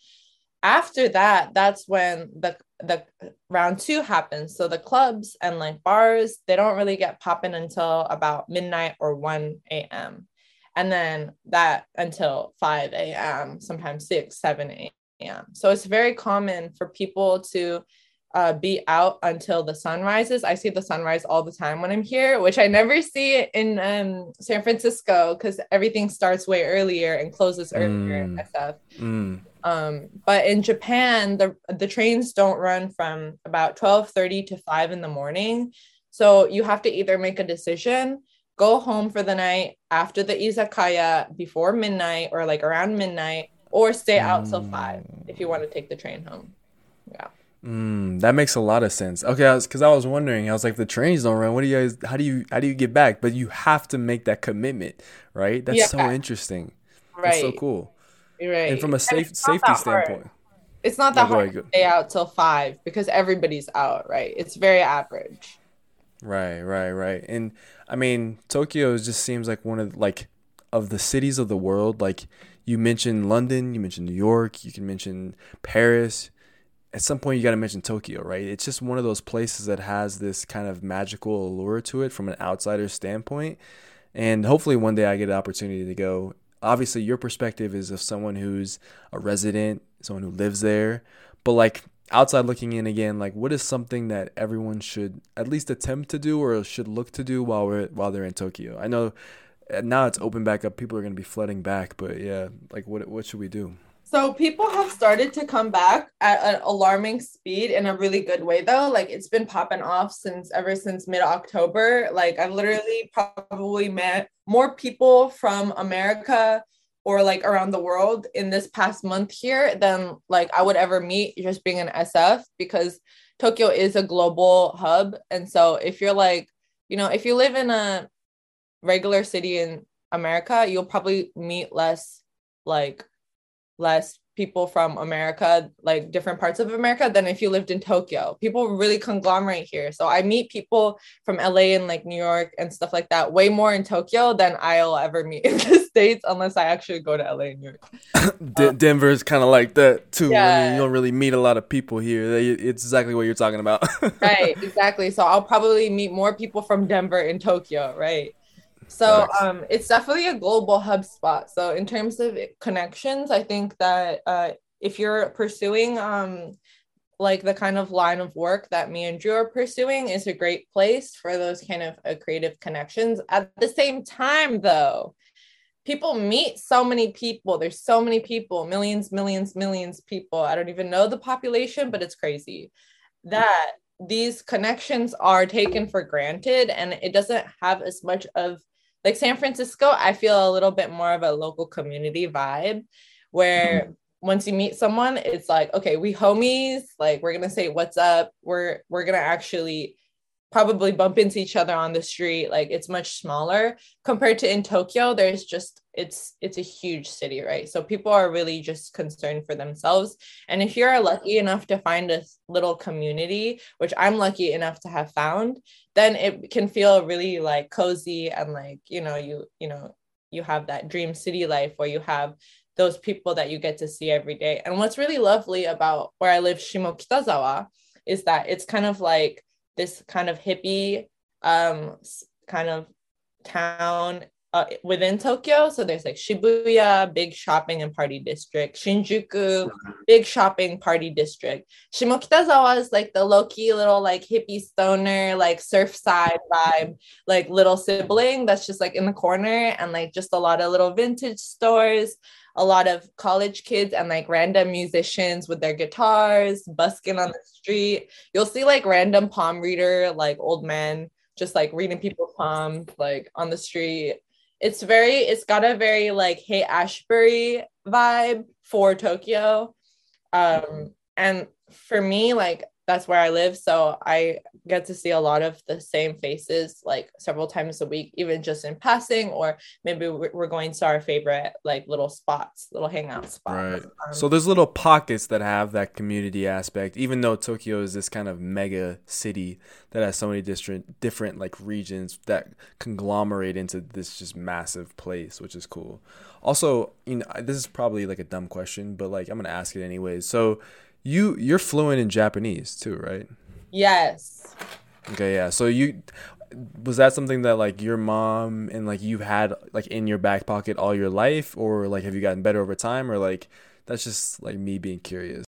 After that, that's when the the round two happens. So the clubs and like bars, they don't really get popping until about midnight or 1 a.m. And then that until 5 a.m., sometimes 6, 7 a.m. So it's very common for people to uh, be out until the sun rises. I see the sunrise all the time when I'm here, which I never see in um, San Francisco because everything starts way earlier and closes earlier mm. and stuff. Mm. Um, but in Japan, the the trains don't run from about 12:30 to 5 in the morning. So you have to either make a decision, go home for the night after the izakaya before midnight or like around midnight, or stay out mm. till five if you want to take the train home. Yeah. Mm, that makes a lot of sense. Okay, because I, I, was wondering, I was like, the trains don't run. What do you guys? How do you how do you get back? But you have to make that commitment, right? That's yeah. so interesting. Right. That's so cool. Right. And from a safe safety standpoint. Hard. It's not that hard to stay out till five because everybody's out, right? It's very average. Right, right, right. And I mean, Tokyo just seems like one of like of the cities of the world. Like you mentioned London, you mentioned New York, you can mention Paris. At some point, you got to mention Tokyo, right? It's just one of those places that has this kind of magical allure to it from an outsider standpoint. And hopefully, one day I get an opportunity to go obviously your perspective is of someone who's a resident, someone who lives there, but like outside looking in again, like what is something that everyone should at least attempt to do or should look to do while we're while they're in Tokyo? I know uh, now it's open back up, people are going to be flooding back, but yeah, like what what should we do? So people have started to come back at an alarming speed in a really good way though. Like it's been popping off since ever since mid October. Like I've literally probably met more people from America or like around the world in this past month here than like I would ever meet just being an SF because Tokyo is a global hub. And so if you're like, you know, if you live in a regular city in America, you'll probably meet less like less people from America, like different parts of America, than if you lived in Tokyo. People really conglomerate here. So I meet people from LA and like New York and stuff like that way more in Tokyo than I'll ever meet *laughs* in the States unless I actually go to LA and New York. *coughs* D- um, Denver's kind of like that too. Yeah. I mean, you don't really meet a lot of people here. It's exactly what you're talking about. *laughs* right, exactly. So I'll probably meet more people from Denver in Tokyo, right? So um, it's definitely a global hub spot. So in terms of connections, I think that uh, if you're pursuing um, like the kind of line of work that me and Drew are pursuing, is a great place for those kind of uh, creative connections. At the same time, though, people meet so many people. There's so many people, millions, millions, millions people. I don't even know the population, but it's crazy that these connections are taken for granted and it doesn't have as much of like San Francisco, I feel a little bit more of a local community vibe where mm-hmm. once you meet someone, it's like, okay, we homies, like we're gonna say what's up. We're we're gonna actually probably bump into each other on the street like it's much smaller compared to in tokyo there's just it's it's a huge city right so people are really just concerned for themselves and if you're lucky enough to find a little community which i'm lucky enough to have found then it can feel really like cozy and like you know you you know you have that dream city life where you have those people that you get to see every day. And what's really lovely about where I live, Shimokitazawa, is that it's kind of like this kind of hippie um, kind of town uh, within Tokyo. So there's like Shibuya, big shopping and party district, Shinjuku, big shopping party district. Shimokitazawa is like the low key little like hippie stoner, like surfside vibe, like little sibling that's just like in the corner and like just a lot of little vintage stores. A lot of college kids and like random musicians with their guitars busking on the street. You'll see like random palm reader, like old men just like reading people's palms like on the street it's very it's got a very like Haight-Ashbury vibe for Tokyo. Um and for me like that's where I live. So I get to see a lot of the same faces like several times a week even just in passing or maybe we're going to our favorite like little spots little hangout spots. Right. Um, so there's little pockets that have that community aspect even though tokyo is this kind of mega city that has so many different different like regions that conglomerate into this just massive place which is cool. Also you know this is probably like a dumb question but like i'm gonna ask it anyways so you you're fluent in japanese too right Yes. Okay, yeah. So you was that something that like your mom and like you had like in your back pocket all your life or like have you gotten better over time or like that's just like me being curious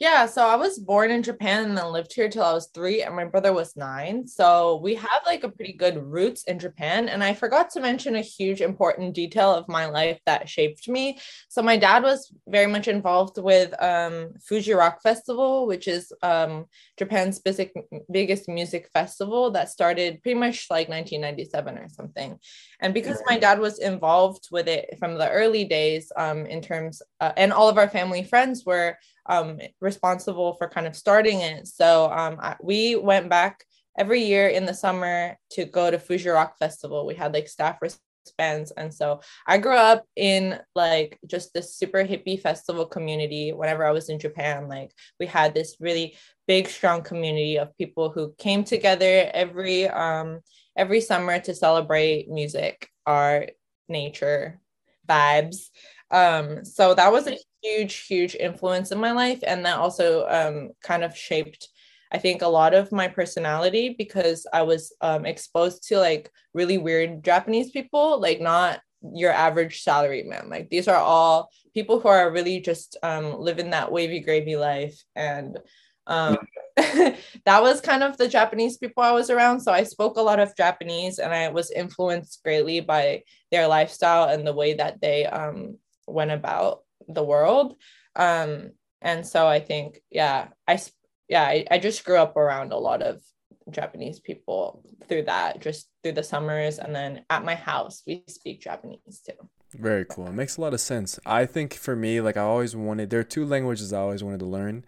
yeah, so I was born in Japan and then lived here till I was three, and my brother was nine. So we have like a pretty good roots in Japan. And I forgot to mention a huge important detail of my life that shaped me. So my dad was very much involved with um, Fuji Rock Festival, which is um, Japan's basic, biggest music festival that started pretty much like 1997 or something. And because my dad was involved with it from the early days, um, in terms, uh, and all of our family friends were um, responsible for kind of starting it. So um, I, we went back every year in the summer to go to Fuji Rock Festival. We had like staff wristbands. And so I grew up in like just this super hippie festival community. Whenever I was in Japan, like we had this really big, strong community of people who came together every um every summer to celebrate music, art, nature, vibes. Um, so that was a huge, huge influence in my life. And that also um, kind of shaped, I think, a lot of my personality because I was um, exposed to like really weird Japanese people, like not your average salary man. Like these are all people who are really just um, living that wavy gravy life. And um, *laughs* that was kind of the Japanese people I was around. So I spoke a lot of Japanese and I was influenced greatly by their lifestyle and the way that they um, went about the world. Um and so i think yeah i yeah I, I just grew up around a lot of japanese people through that just through the summers. And then at my house we speak japanese too. Very cool. It makes a lot of sense. I think for me like i always wanted there are two languages i always wanted to learn.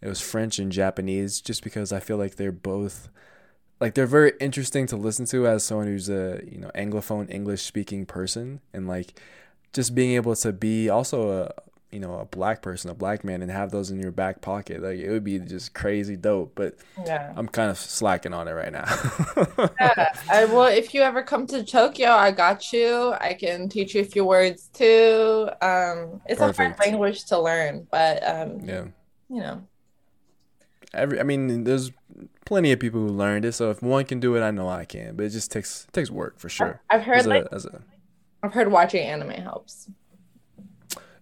It was french and japanese just because i feel like they're both like they're very interesting to listen to as someone who's a you know anglophone english speaking person. And like just being able to be also a you know a black person a black man and have those in your back pocket like it would be just crazy dope but yeah. I'm kind of slacking on it right now. *laughs* Yeah. I will if you ever come to tokyo i got you. I can teach you a few words too. Um it's Perfect. a hard language to learn but um yeah. you know. Every i mean there's plenty of people who learned it so if one can do it i know i can but it just takes takes work for sure. I've heard as like a, as a I've heard watching anime helps.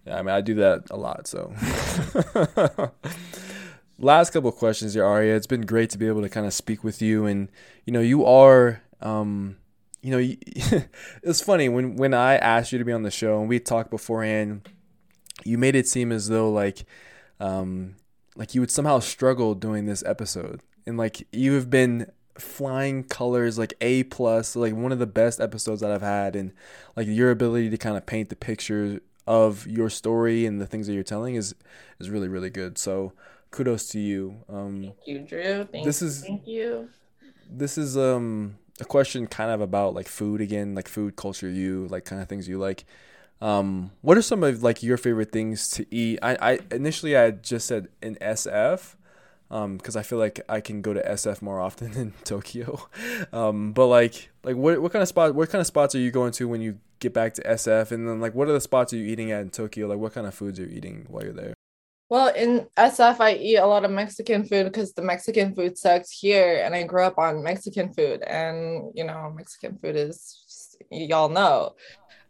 Yeah, I mean, I do that a lot. So, *laughs* last couple questions here, Aria. It's been great to be able to kind of speak with you, and you know, you are, um, you know, *laughs* it's funny when when I asked you to be on the show and we talked beforehand, you made it seem as though like, um, like you would somehow struggle doing this episode, and like you have been flying colors like a plus like one of the best episodes that i've had and like your ability to kind of paint the picture of your story and the things that you're telling is is really really good. So kudos to you. Um thank you drew. Thank, you this is thank you. this is um a question kind of about like food again like food culture you like kind of things you like. Um what are some of like your favorite things to eat? I i initially i just said in sf because um, I feel like I can go to SF more often *laughs* than Tokyo. Um, but like, like what what kind of spot? What kind of spots are you going to when you get back to SF? And then like, what are the spots are you eating at in Tokyo? Like, what kind of foods are you eating while you're there? Well, in SF, I eat a lot of Mexican food because the Mexican food sucks here, and I grew up on Mexican food, and you know, Mexican food is y'all know.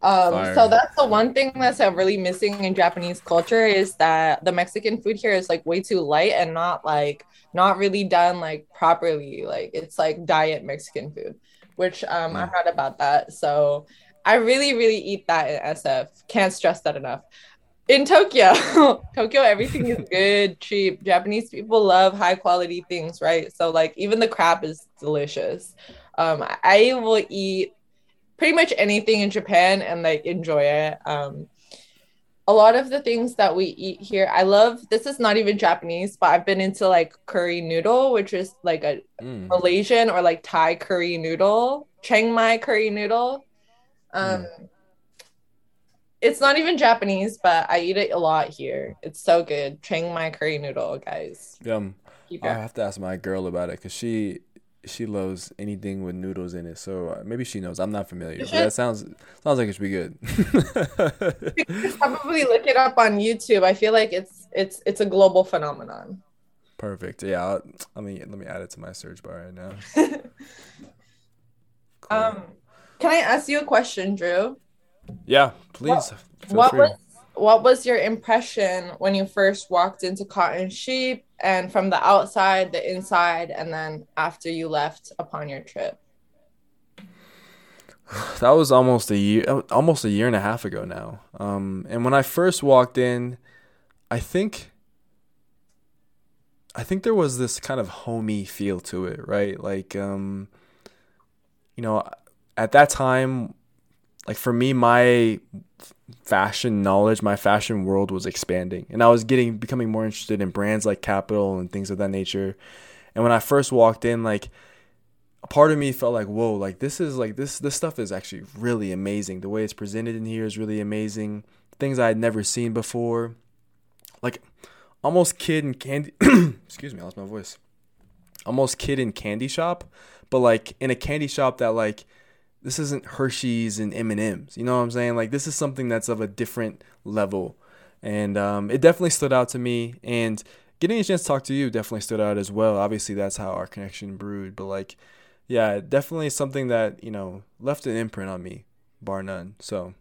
Um, so that's the one thing that's really missing in Japanese culture is that the Mexican food here is like way too light and not like not really done like properly. Like it's like diet Mexican food, which um, I heard about that. So I really, really eat that in SF. Can't stress that enough in Tokyo, *laughs* Tokyo, everything is *laughs* good, cheap. Japanese people love high quality things, right? So like even the crab is delicious. Um, I will eat pretty much anything in Japan and like enjoy it. Um, a lot of the things that we eat here, I love. This is not even Japanese, but I've been into like curry noodle, which is like a mm. Malaysian or like Thai curry noodle, Chiang Mai curry noodle. Um, mm it's not even Japanese, but I eat it a lot here. It's so good. Chiang Mai curry noodle, guys. Yum. I have to ask my girl about it because she she loves anything with noodles in it. So uh, maybe she knows. I'm not familiar. That sounds sounds like it should be good. *laughs* probably look it up on YouTube. I feel like it's it's it's a global phenomenon. Perfect. Yeah. I'll, let me let me add it to my search bar right now. cool. *laughs* Um, can I ask you a question, Drew? Yeah, please. What, what was what was your impression when you first walked into Cotton Sheep and from the outside, the inside, and then after you left upon your trip? *sighs* That was almost a year almost a year and a half ago now. Um, and when I first walked in, I think I think there was this kind of homey feel to it, right? Like um, you know, at that time like for me my fashion knowledge my fashion world was expanding. And i was getting becoming more interested in brands like Kapital and things of that nature. And when i first walked in like a part of me felt like whoa like this is like this this stuff is actually really amazing. The way it's presented in here is really amazing. Things i had never seen before. Like almost kid in candy *clears throat* excuse me i lost my voice. Almost kid in candy shop but like in a candy shop that like this isn't Hershey's and M and M's. You know what I'm saying? Like this is something that's of a different level, and um, it definitely stood out to me. And getting a chance to talk to you definitely stood out as well. Obviously, that's how our connection brewed. But like, yeah, definitely something that you know left an imprint on me, bar none. So,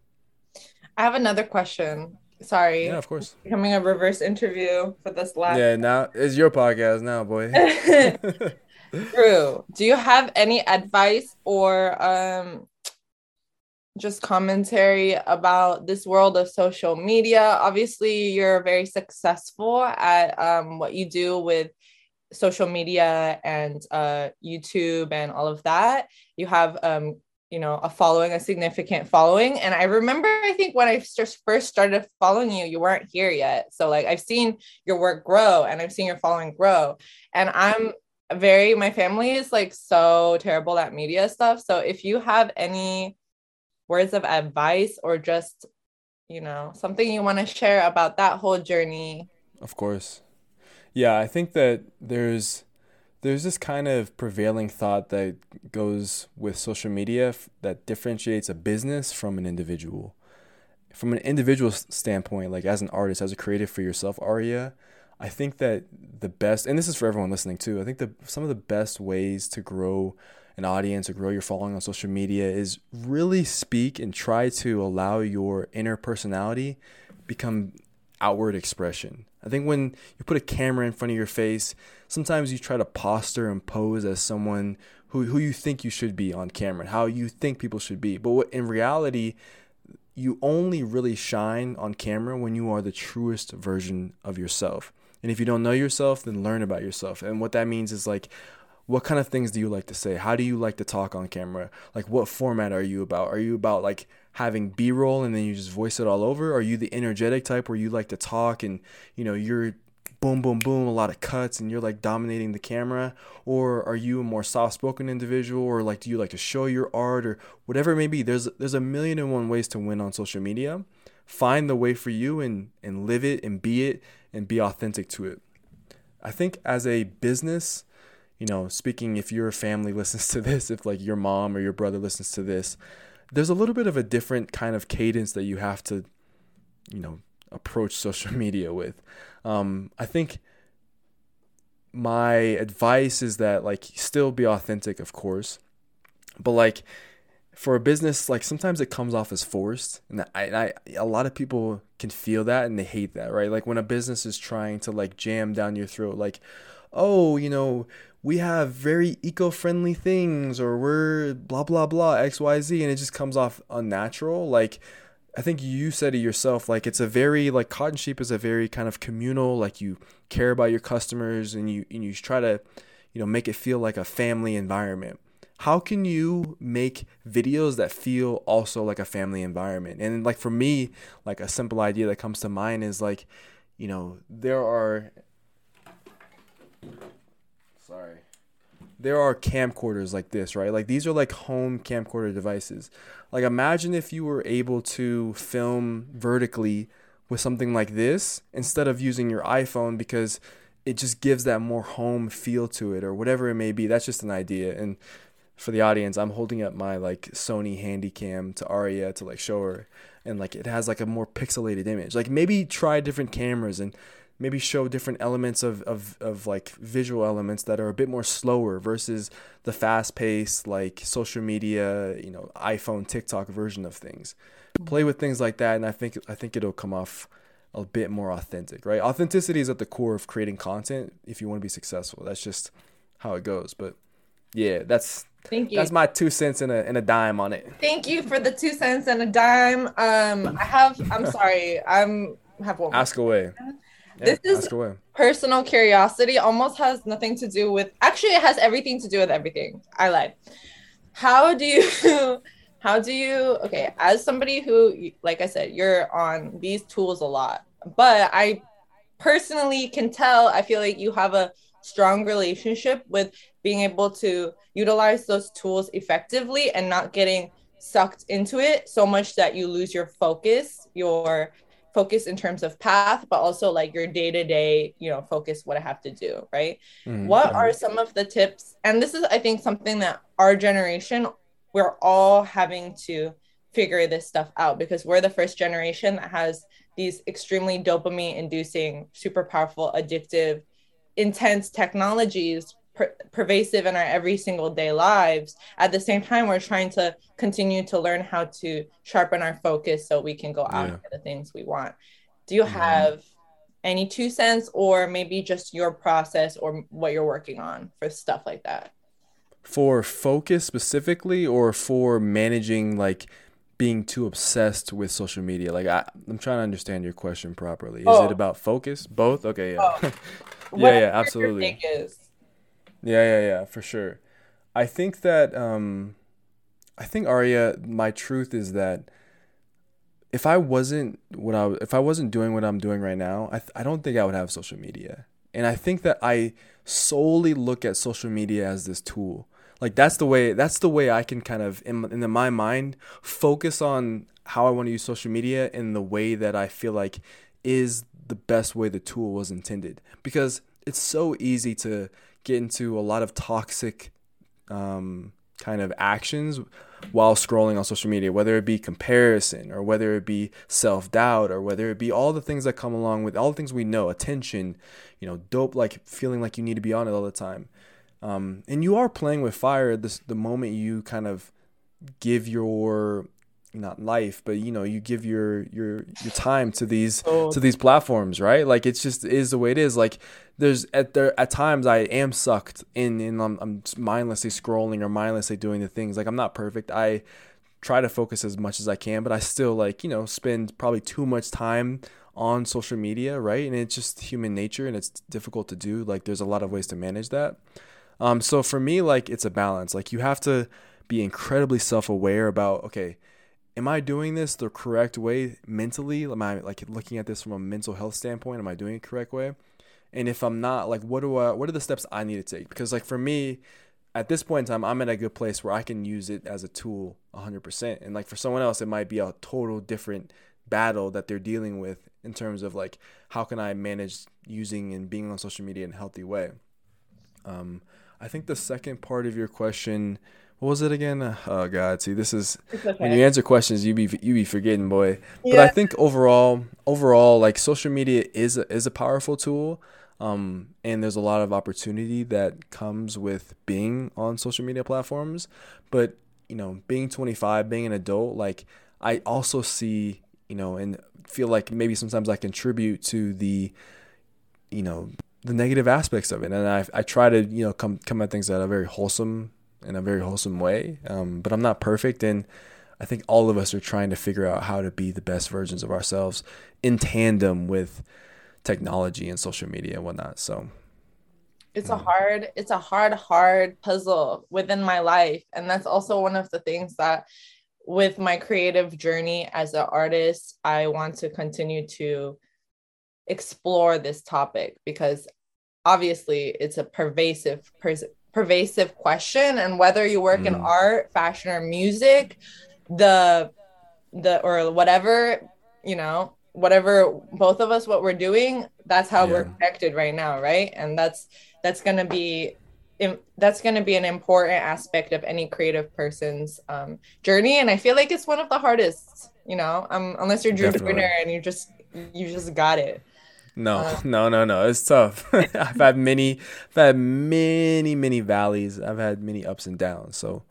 I have another question. Sorry. Yeah, of course. Becoming a reverse interview for this last. Yeah, now it's your podcast now, boy. *laughs* *laughs* True. Do you have any advice or um just commentary about this world of social media? Obviously, you're very successful at um, what you do with social media and uh, YouTube and all of that. You have um, you know a following a significant following and i remember i think when i first started following you you weren't here yet so like i've seen your work grow and i've seen your following grow and i'm very my family is like so terrible at media stuff. So if you have any words of advice or just you know something you want to share about that whole journey. Of course. Yeah i think that there's there's this kind of prevailing thought that goes with social media that differentiates a business from an individual. From an individual standpoint like as an artist as a creative for yourself aria I think that the best, and this is for everyone listening too, I think that some of the best ways to grow an audience or grow your following on social media is really speak and try to allow your inner personality become outward expression. I think when you put a camera in front of your face, sometimes you try to posture and pose as someone who, who you think you should be on camera, how you think people should be. But in reality, you only really shine on camera when you are the truest version of yourself. And if you don't know yourself, then learn about yourself. And what that means is like, what kind of things do you like to say? How do you like to talk on camera? Like, what format are you about? Are you about like having B roll and then you just voice it all over? Are you the energetic type where you like to talk and, you know, you're boom, boom, boom, a lot of cuts and you're like dominating the camera? Or are you a more soft spoken individual? Or like, do you like to show your art or whatever it may be? There's, there's a million and one ways to win on social media. Find the way for you and, and live it and be it and be authentic to it. I think as a business, you know, speaking if your family *laughs* listens to this, if like your mom or your brother listens to this, there's a little bit of a different kind of cadence that you have to, you know, approach social *laughs* media with. Um, I think my advice is that like still be authentic, of course, but like for a business, like sometimes it comes off as forced, and I, I a lot of people can feel that and they hate that, right? Like when a business is trying to like jam down your throat, like, oh, you know, we have very eco-friendly things, or we're blah blah blah X Y Z, and it just comes off unnatural, like I think you said it yourself, like it's a very like Cotton Sheep is a very kind of communal, like you care about your customers and you and you try to, you know, make it feel like a family environment. How can you make videos that feel also like a family environment? And like for me, like a simple idea that comes to mind is like, you know, there are sorry there are camcorders like this, right? Like these are like home camcorder devices. Like imagine if you were able to film vertically with something like this instead of using your iPhone because it just gives that more home feel to it or whatever it may be. That's just an idea. And for the audience, I'm holding up my like Sony Handycam to Aria to like show her and like it has like a more pixelated image. Like maybe try different cameras and maybe show different elements of, of, of like visual elements that are a bit more slower versus the fast paced like social media you know iphone tiktok version of things mm-hmm. play with things like that and i think i think it'll come off a bit more authentic right authenticity is at the core of creating content if you want to be successful that's just how it goes but yeah that's Thank you. That's my two cents and a and a dime on it. Thank you for the two cents and a dime. Um, I have. I'm sorry. I'm have one. Ask away this is personal curiosity almost has nothing to do with actually it has everything to do with everything i lied how do you *laughs* how do you okay as somebody who like i said you're on these tools a lot but i personally can tell i feel like you have a strong relationship with being able to utilize those tools effectively and not getting sucked into it so much that you lose your focus your focus in terms of path, but also like your day to day, you know, focus what I have to do, right? Mm-hmm. What are some of the tips? And this is, I think, something that our generation, we're all having to figure this stuff out because we're the first generation that has these extremely dopamine inducing, super powerful, addictive, intense technologies per- pervasive in our every single day lives. At the same time, we're trying to continue to learn how to sharpen our focus so we can go out yeah. the things we want. Do you mm-hmm. have any two cents or maybe just your process or what you're working on for stuff like that? For focus specifically or for managing like being too obsessed with social media? Like I, am trying to understand your question properly. Is oh. it about focus? Both? Okay, yeah. Oh. *laughs* yeah, yeah, absolutely. Yeah, yeah, yeah, for sure. I think that um I think Aria, my truth is that if I wasn't what I if I wasn't doing what I'm doing right now, I th- I don't think I would have social media. And I think that I solely look at social media as this tool. Like that's the way that's the way I can kind of in, in my mind focus on how I want to use social media in the way that I feel like is the best way the tool was intended because it's so easy to get into a lot of toxic um, kind of actions while scrolling on social media, whether it be comparison or whether it be self doubt or whether it be all the things that come along with all the things we know, attention, you know, dope, like feeling like you need to be on it all the time. Um, and you are playing with fire this, the moment you kind of give your not life but you know you give your your your time to these oh. to these platforms right? Like it's just is the way it is. Like there's at there at times I am sucked in and I'm, I'm mindlessly scrolling or mindlessly doing the things. Like I'm not perfect. I try to focus as much as I can but I still like you know spend probably too much time on social media right? And it's just human nature and it's difficult to do. Like there's a lot of ways to manage that. Um so for me like it's a balance. Like you have to be incredibly self-aware about okay am I doing this the correct way mentally? Am I like looking at this from a mental health standpoint? Am I doing it correct way? And if I'm not, like, what do I? What are the steps I need to take? Because like for me, at this point in time, I'm in a good place where I can use it as a tool 100%. And like for someone else, it might be a total different battle that they're dealing with in terms of like how can I manage using and being on social media in a healthy way. Um, I think the second part of your question what was it again? Oh God, see, this is okay. when you answer questions, you be you be forgetting, boy. Yeah. But I think overall, overall, like social media is a, is a powerful tool, um, and there's a lot of opportunity that comes with being on social media platforms. But you know, being 25, being an adult, like I also see, you know, and feel like maybe sometimes I contribute to the, you know, the negative aspects of it, and I I try to you know come come at things at a very wholesome in a very wholesome way. Um, but I'm not perfect, and I think all of us are trying to figure out how to be the best versions of ourselves in tandem with technology and social media and whatnot. So it's a hard it's a hard hard puzzle within my life and that's also one of the things that with my creative journey as an artist i want to continue to explore this topic because obviously it's a pervasive pervasive question and whether you work mm. in art fashion or music the the or whatever you know whatever both of us what we're doing that's how yeah. we're connected right now right and that's that's going to be that's going to be an important aspect of any creative person's um, journey and i feel like it's one of the hardest you know um, unless you're drew Definitely. and you just you just got it no, uh, *laughs* no, no, no. It's tough. *laughs* I've had many, I've had many, many valleys. I've had many ups and downs. So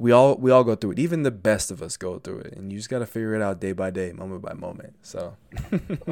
we all we all go through it. Even the best of us go through it, and you just got to figure it out day by day, moment by moment. So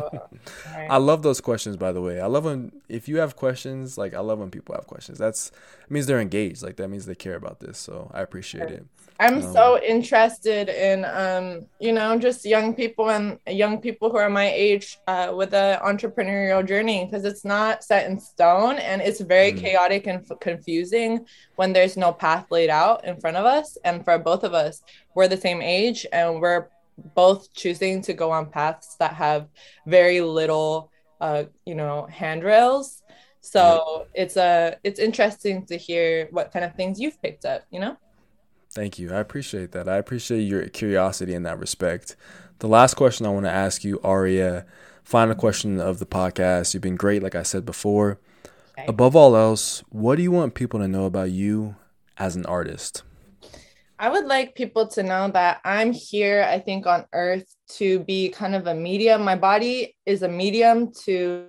*laughs* I love those questions. By the way, I love when if you have questions. Like I love when people have questions. That's means they're engaged. Like that means they care about this. So I appreciate it. I'm um, so interested in, um, you know, just young people and young people who are my age uh, with the entrepreneurial journey because it's not set in stone and it's very mm. chaotic and f- confusing when there's no path laid out in front of us. And for both of us, we're the same age and we're both choosing to go on paths that have very little, uh, you know, handrails. So it's a uh, it's interesting to hear what kind of things you've picked up, you know. Thank you. I appreciate that. I appreciate your curiosity in that respect. The last question I want to ask you, Aria, final question of the podcast. You've been great, like I said before. Okay. Above all else, what do you want people to know about you as an artist? I would like people to know that I'm here, I think, on earth to be kind of a medium. My body is a medium to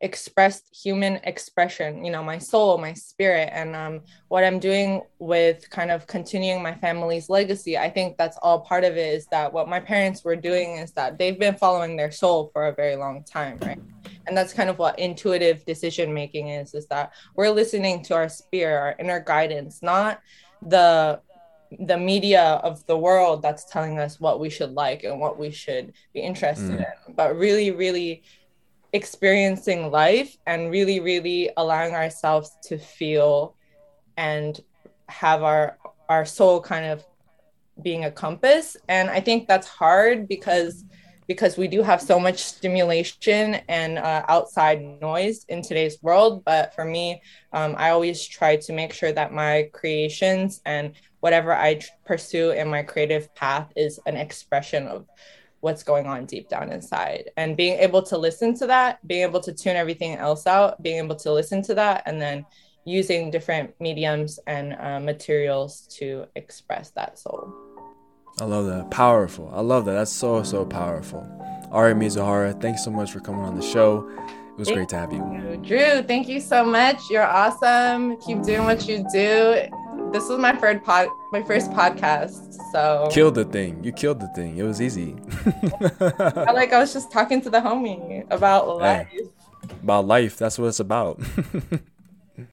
expressed human expression you know my soul my spirit and um, what i'm doing with kind of continuing my family's legacy i think that's all part of it is that what my parents were doing is that they've been following their soul for a very long time right and that's kind of what intuitive decision making is is that we're listening to our spirit our inner guidance not the the media of the world that's telling us what we should like and what we should be interested mm. in but really really experiencing life and really, really allowing ourselves to feel and have our our soul kind of being a compass. And I think that's hard because because we do have so much stimulation and uh, outside noise in today's world. But for me, um, I always try to make sure that my creations and whatever I pursue in my creative path is an expression of what's going on deep down inside and being able to listen to that being able to tune everything else out being able to listen to that and then using different mediums and uh, materials to express that soul i love that powerful i love that that's so so powerful Aria Mizuhara, thanks so much for coming on the show. It was thank great to have you. you. Drew, thank you so much. You're awesome. Keep doing what you do this was my first pod, my first podcast. So killed the thing. You killed the thing. It was easy. *laughs* I, like I was just talking to the homie about life. about life. That's what it's about. *laughs*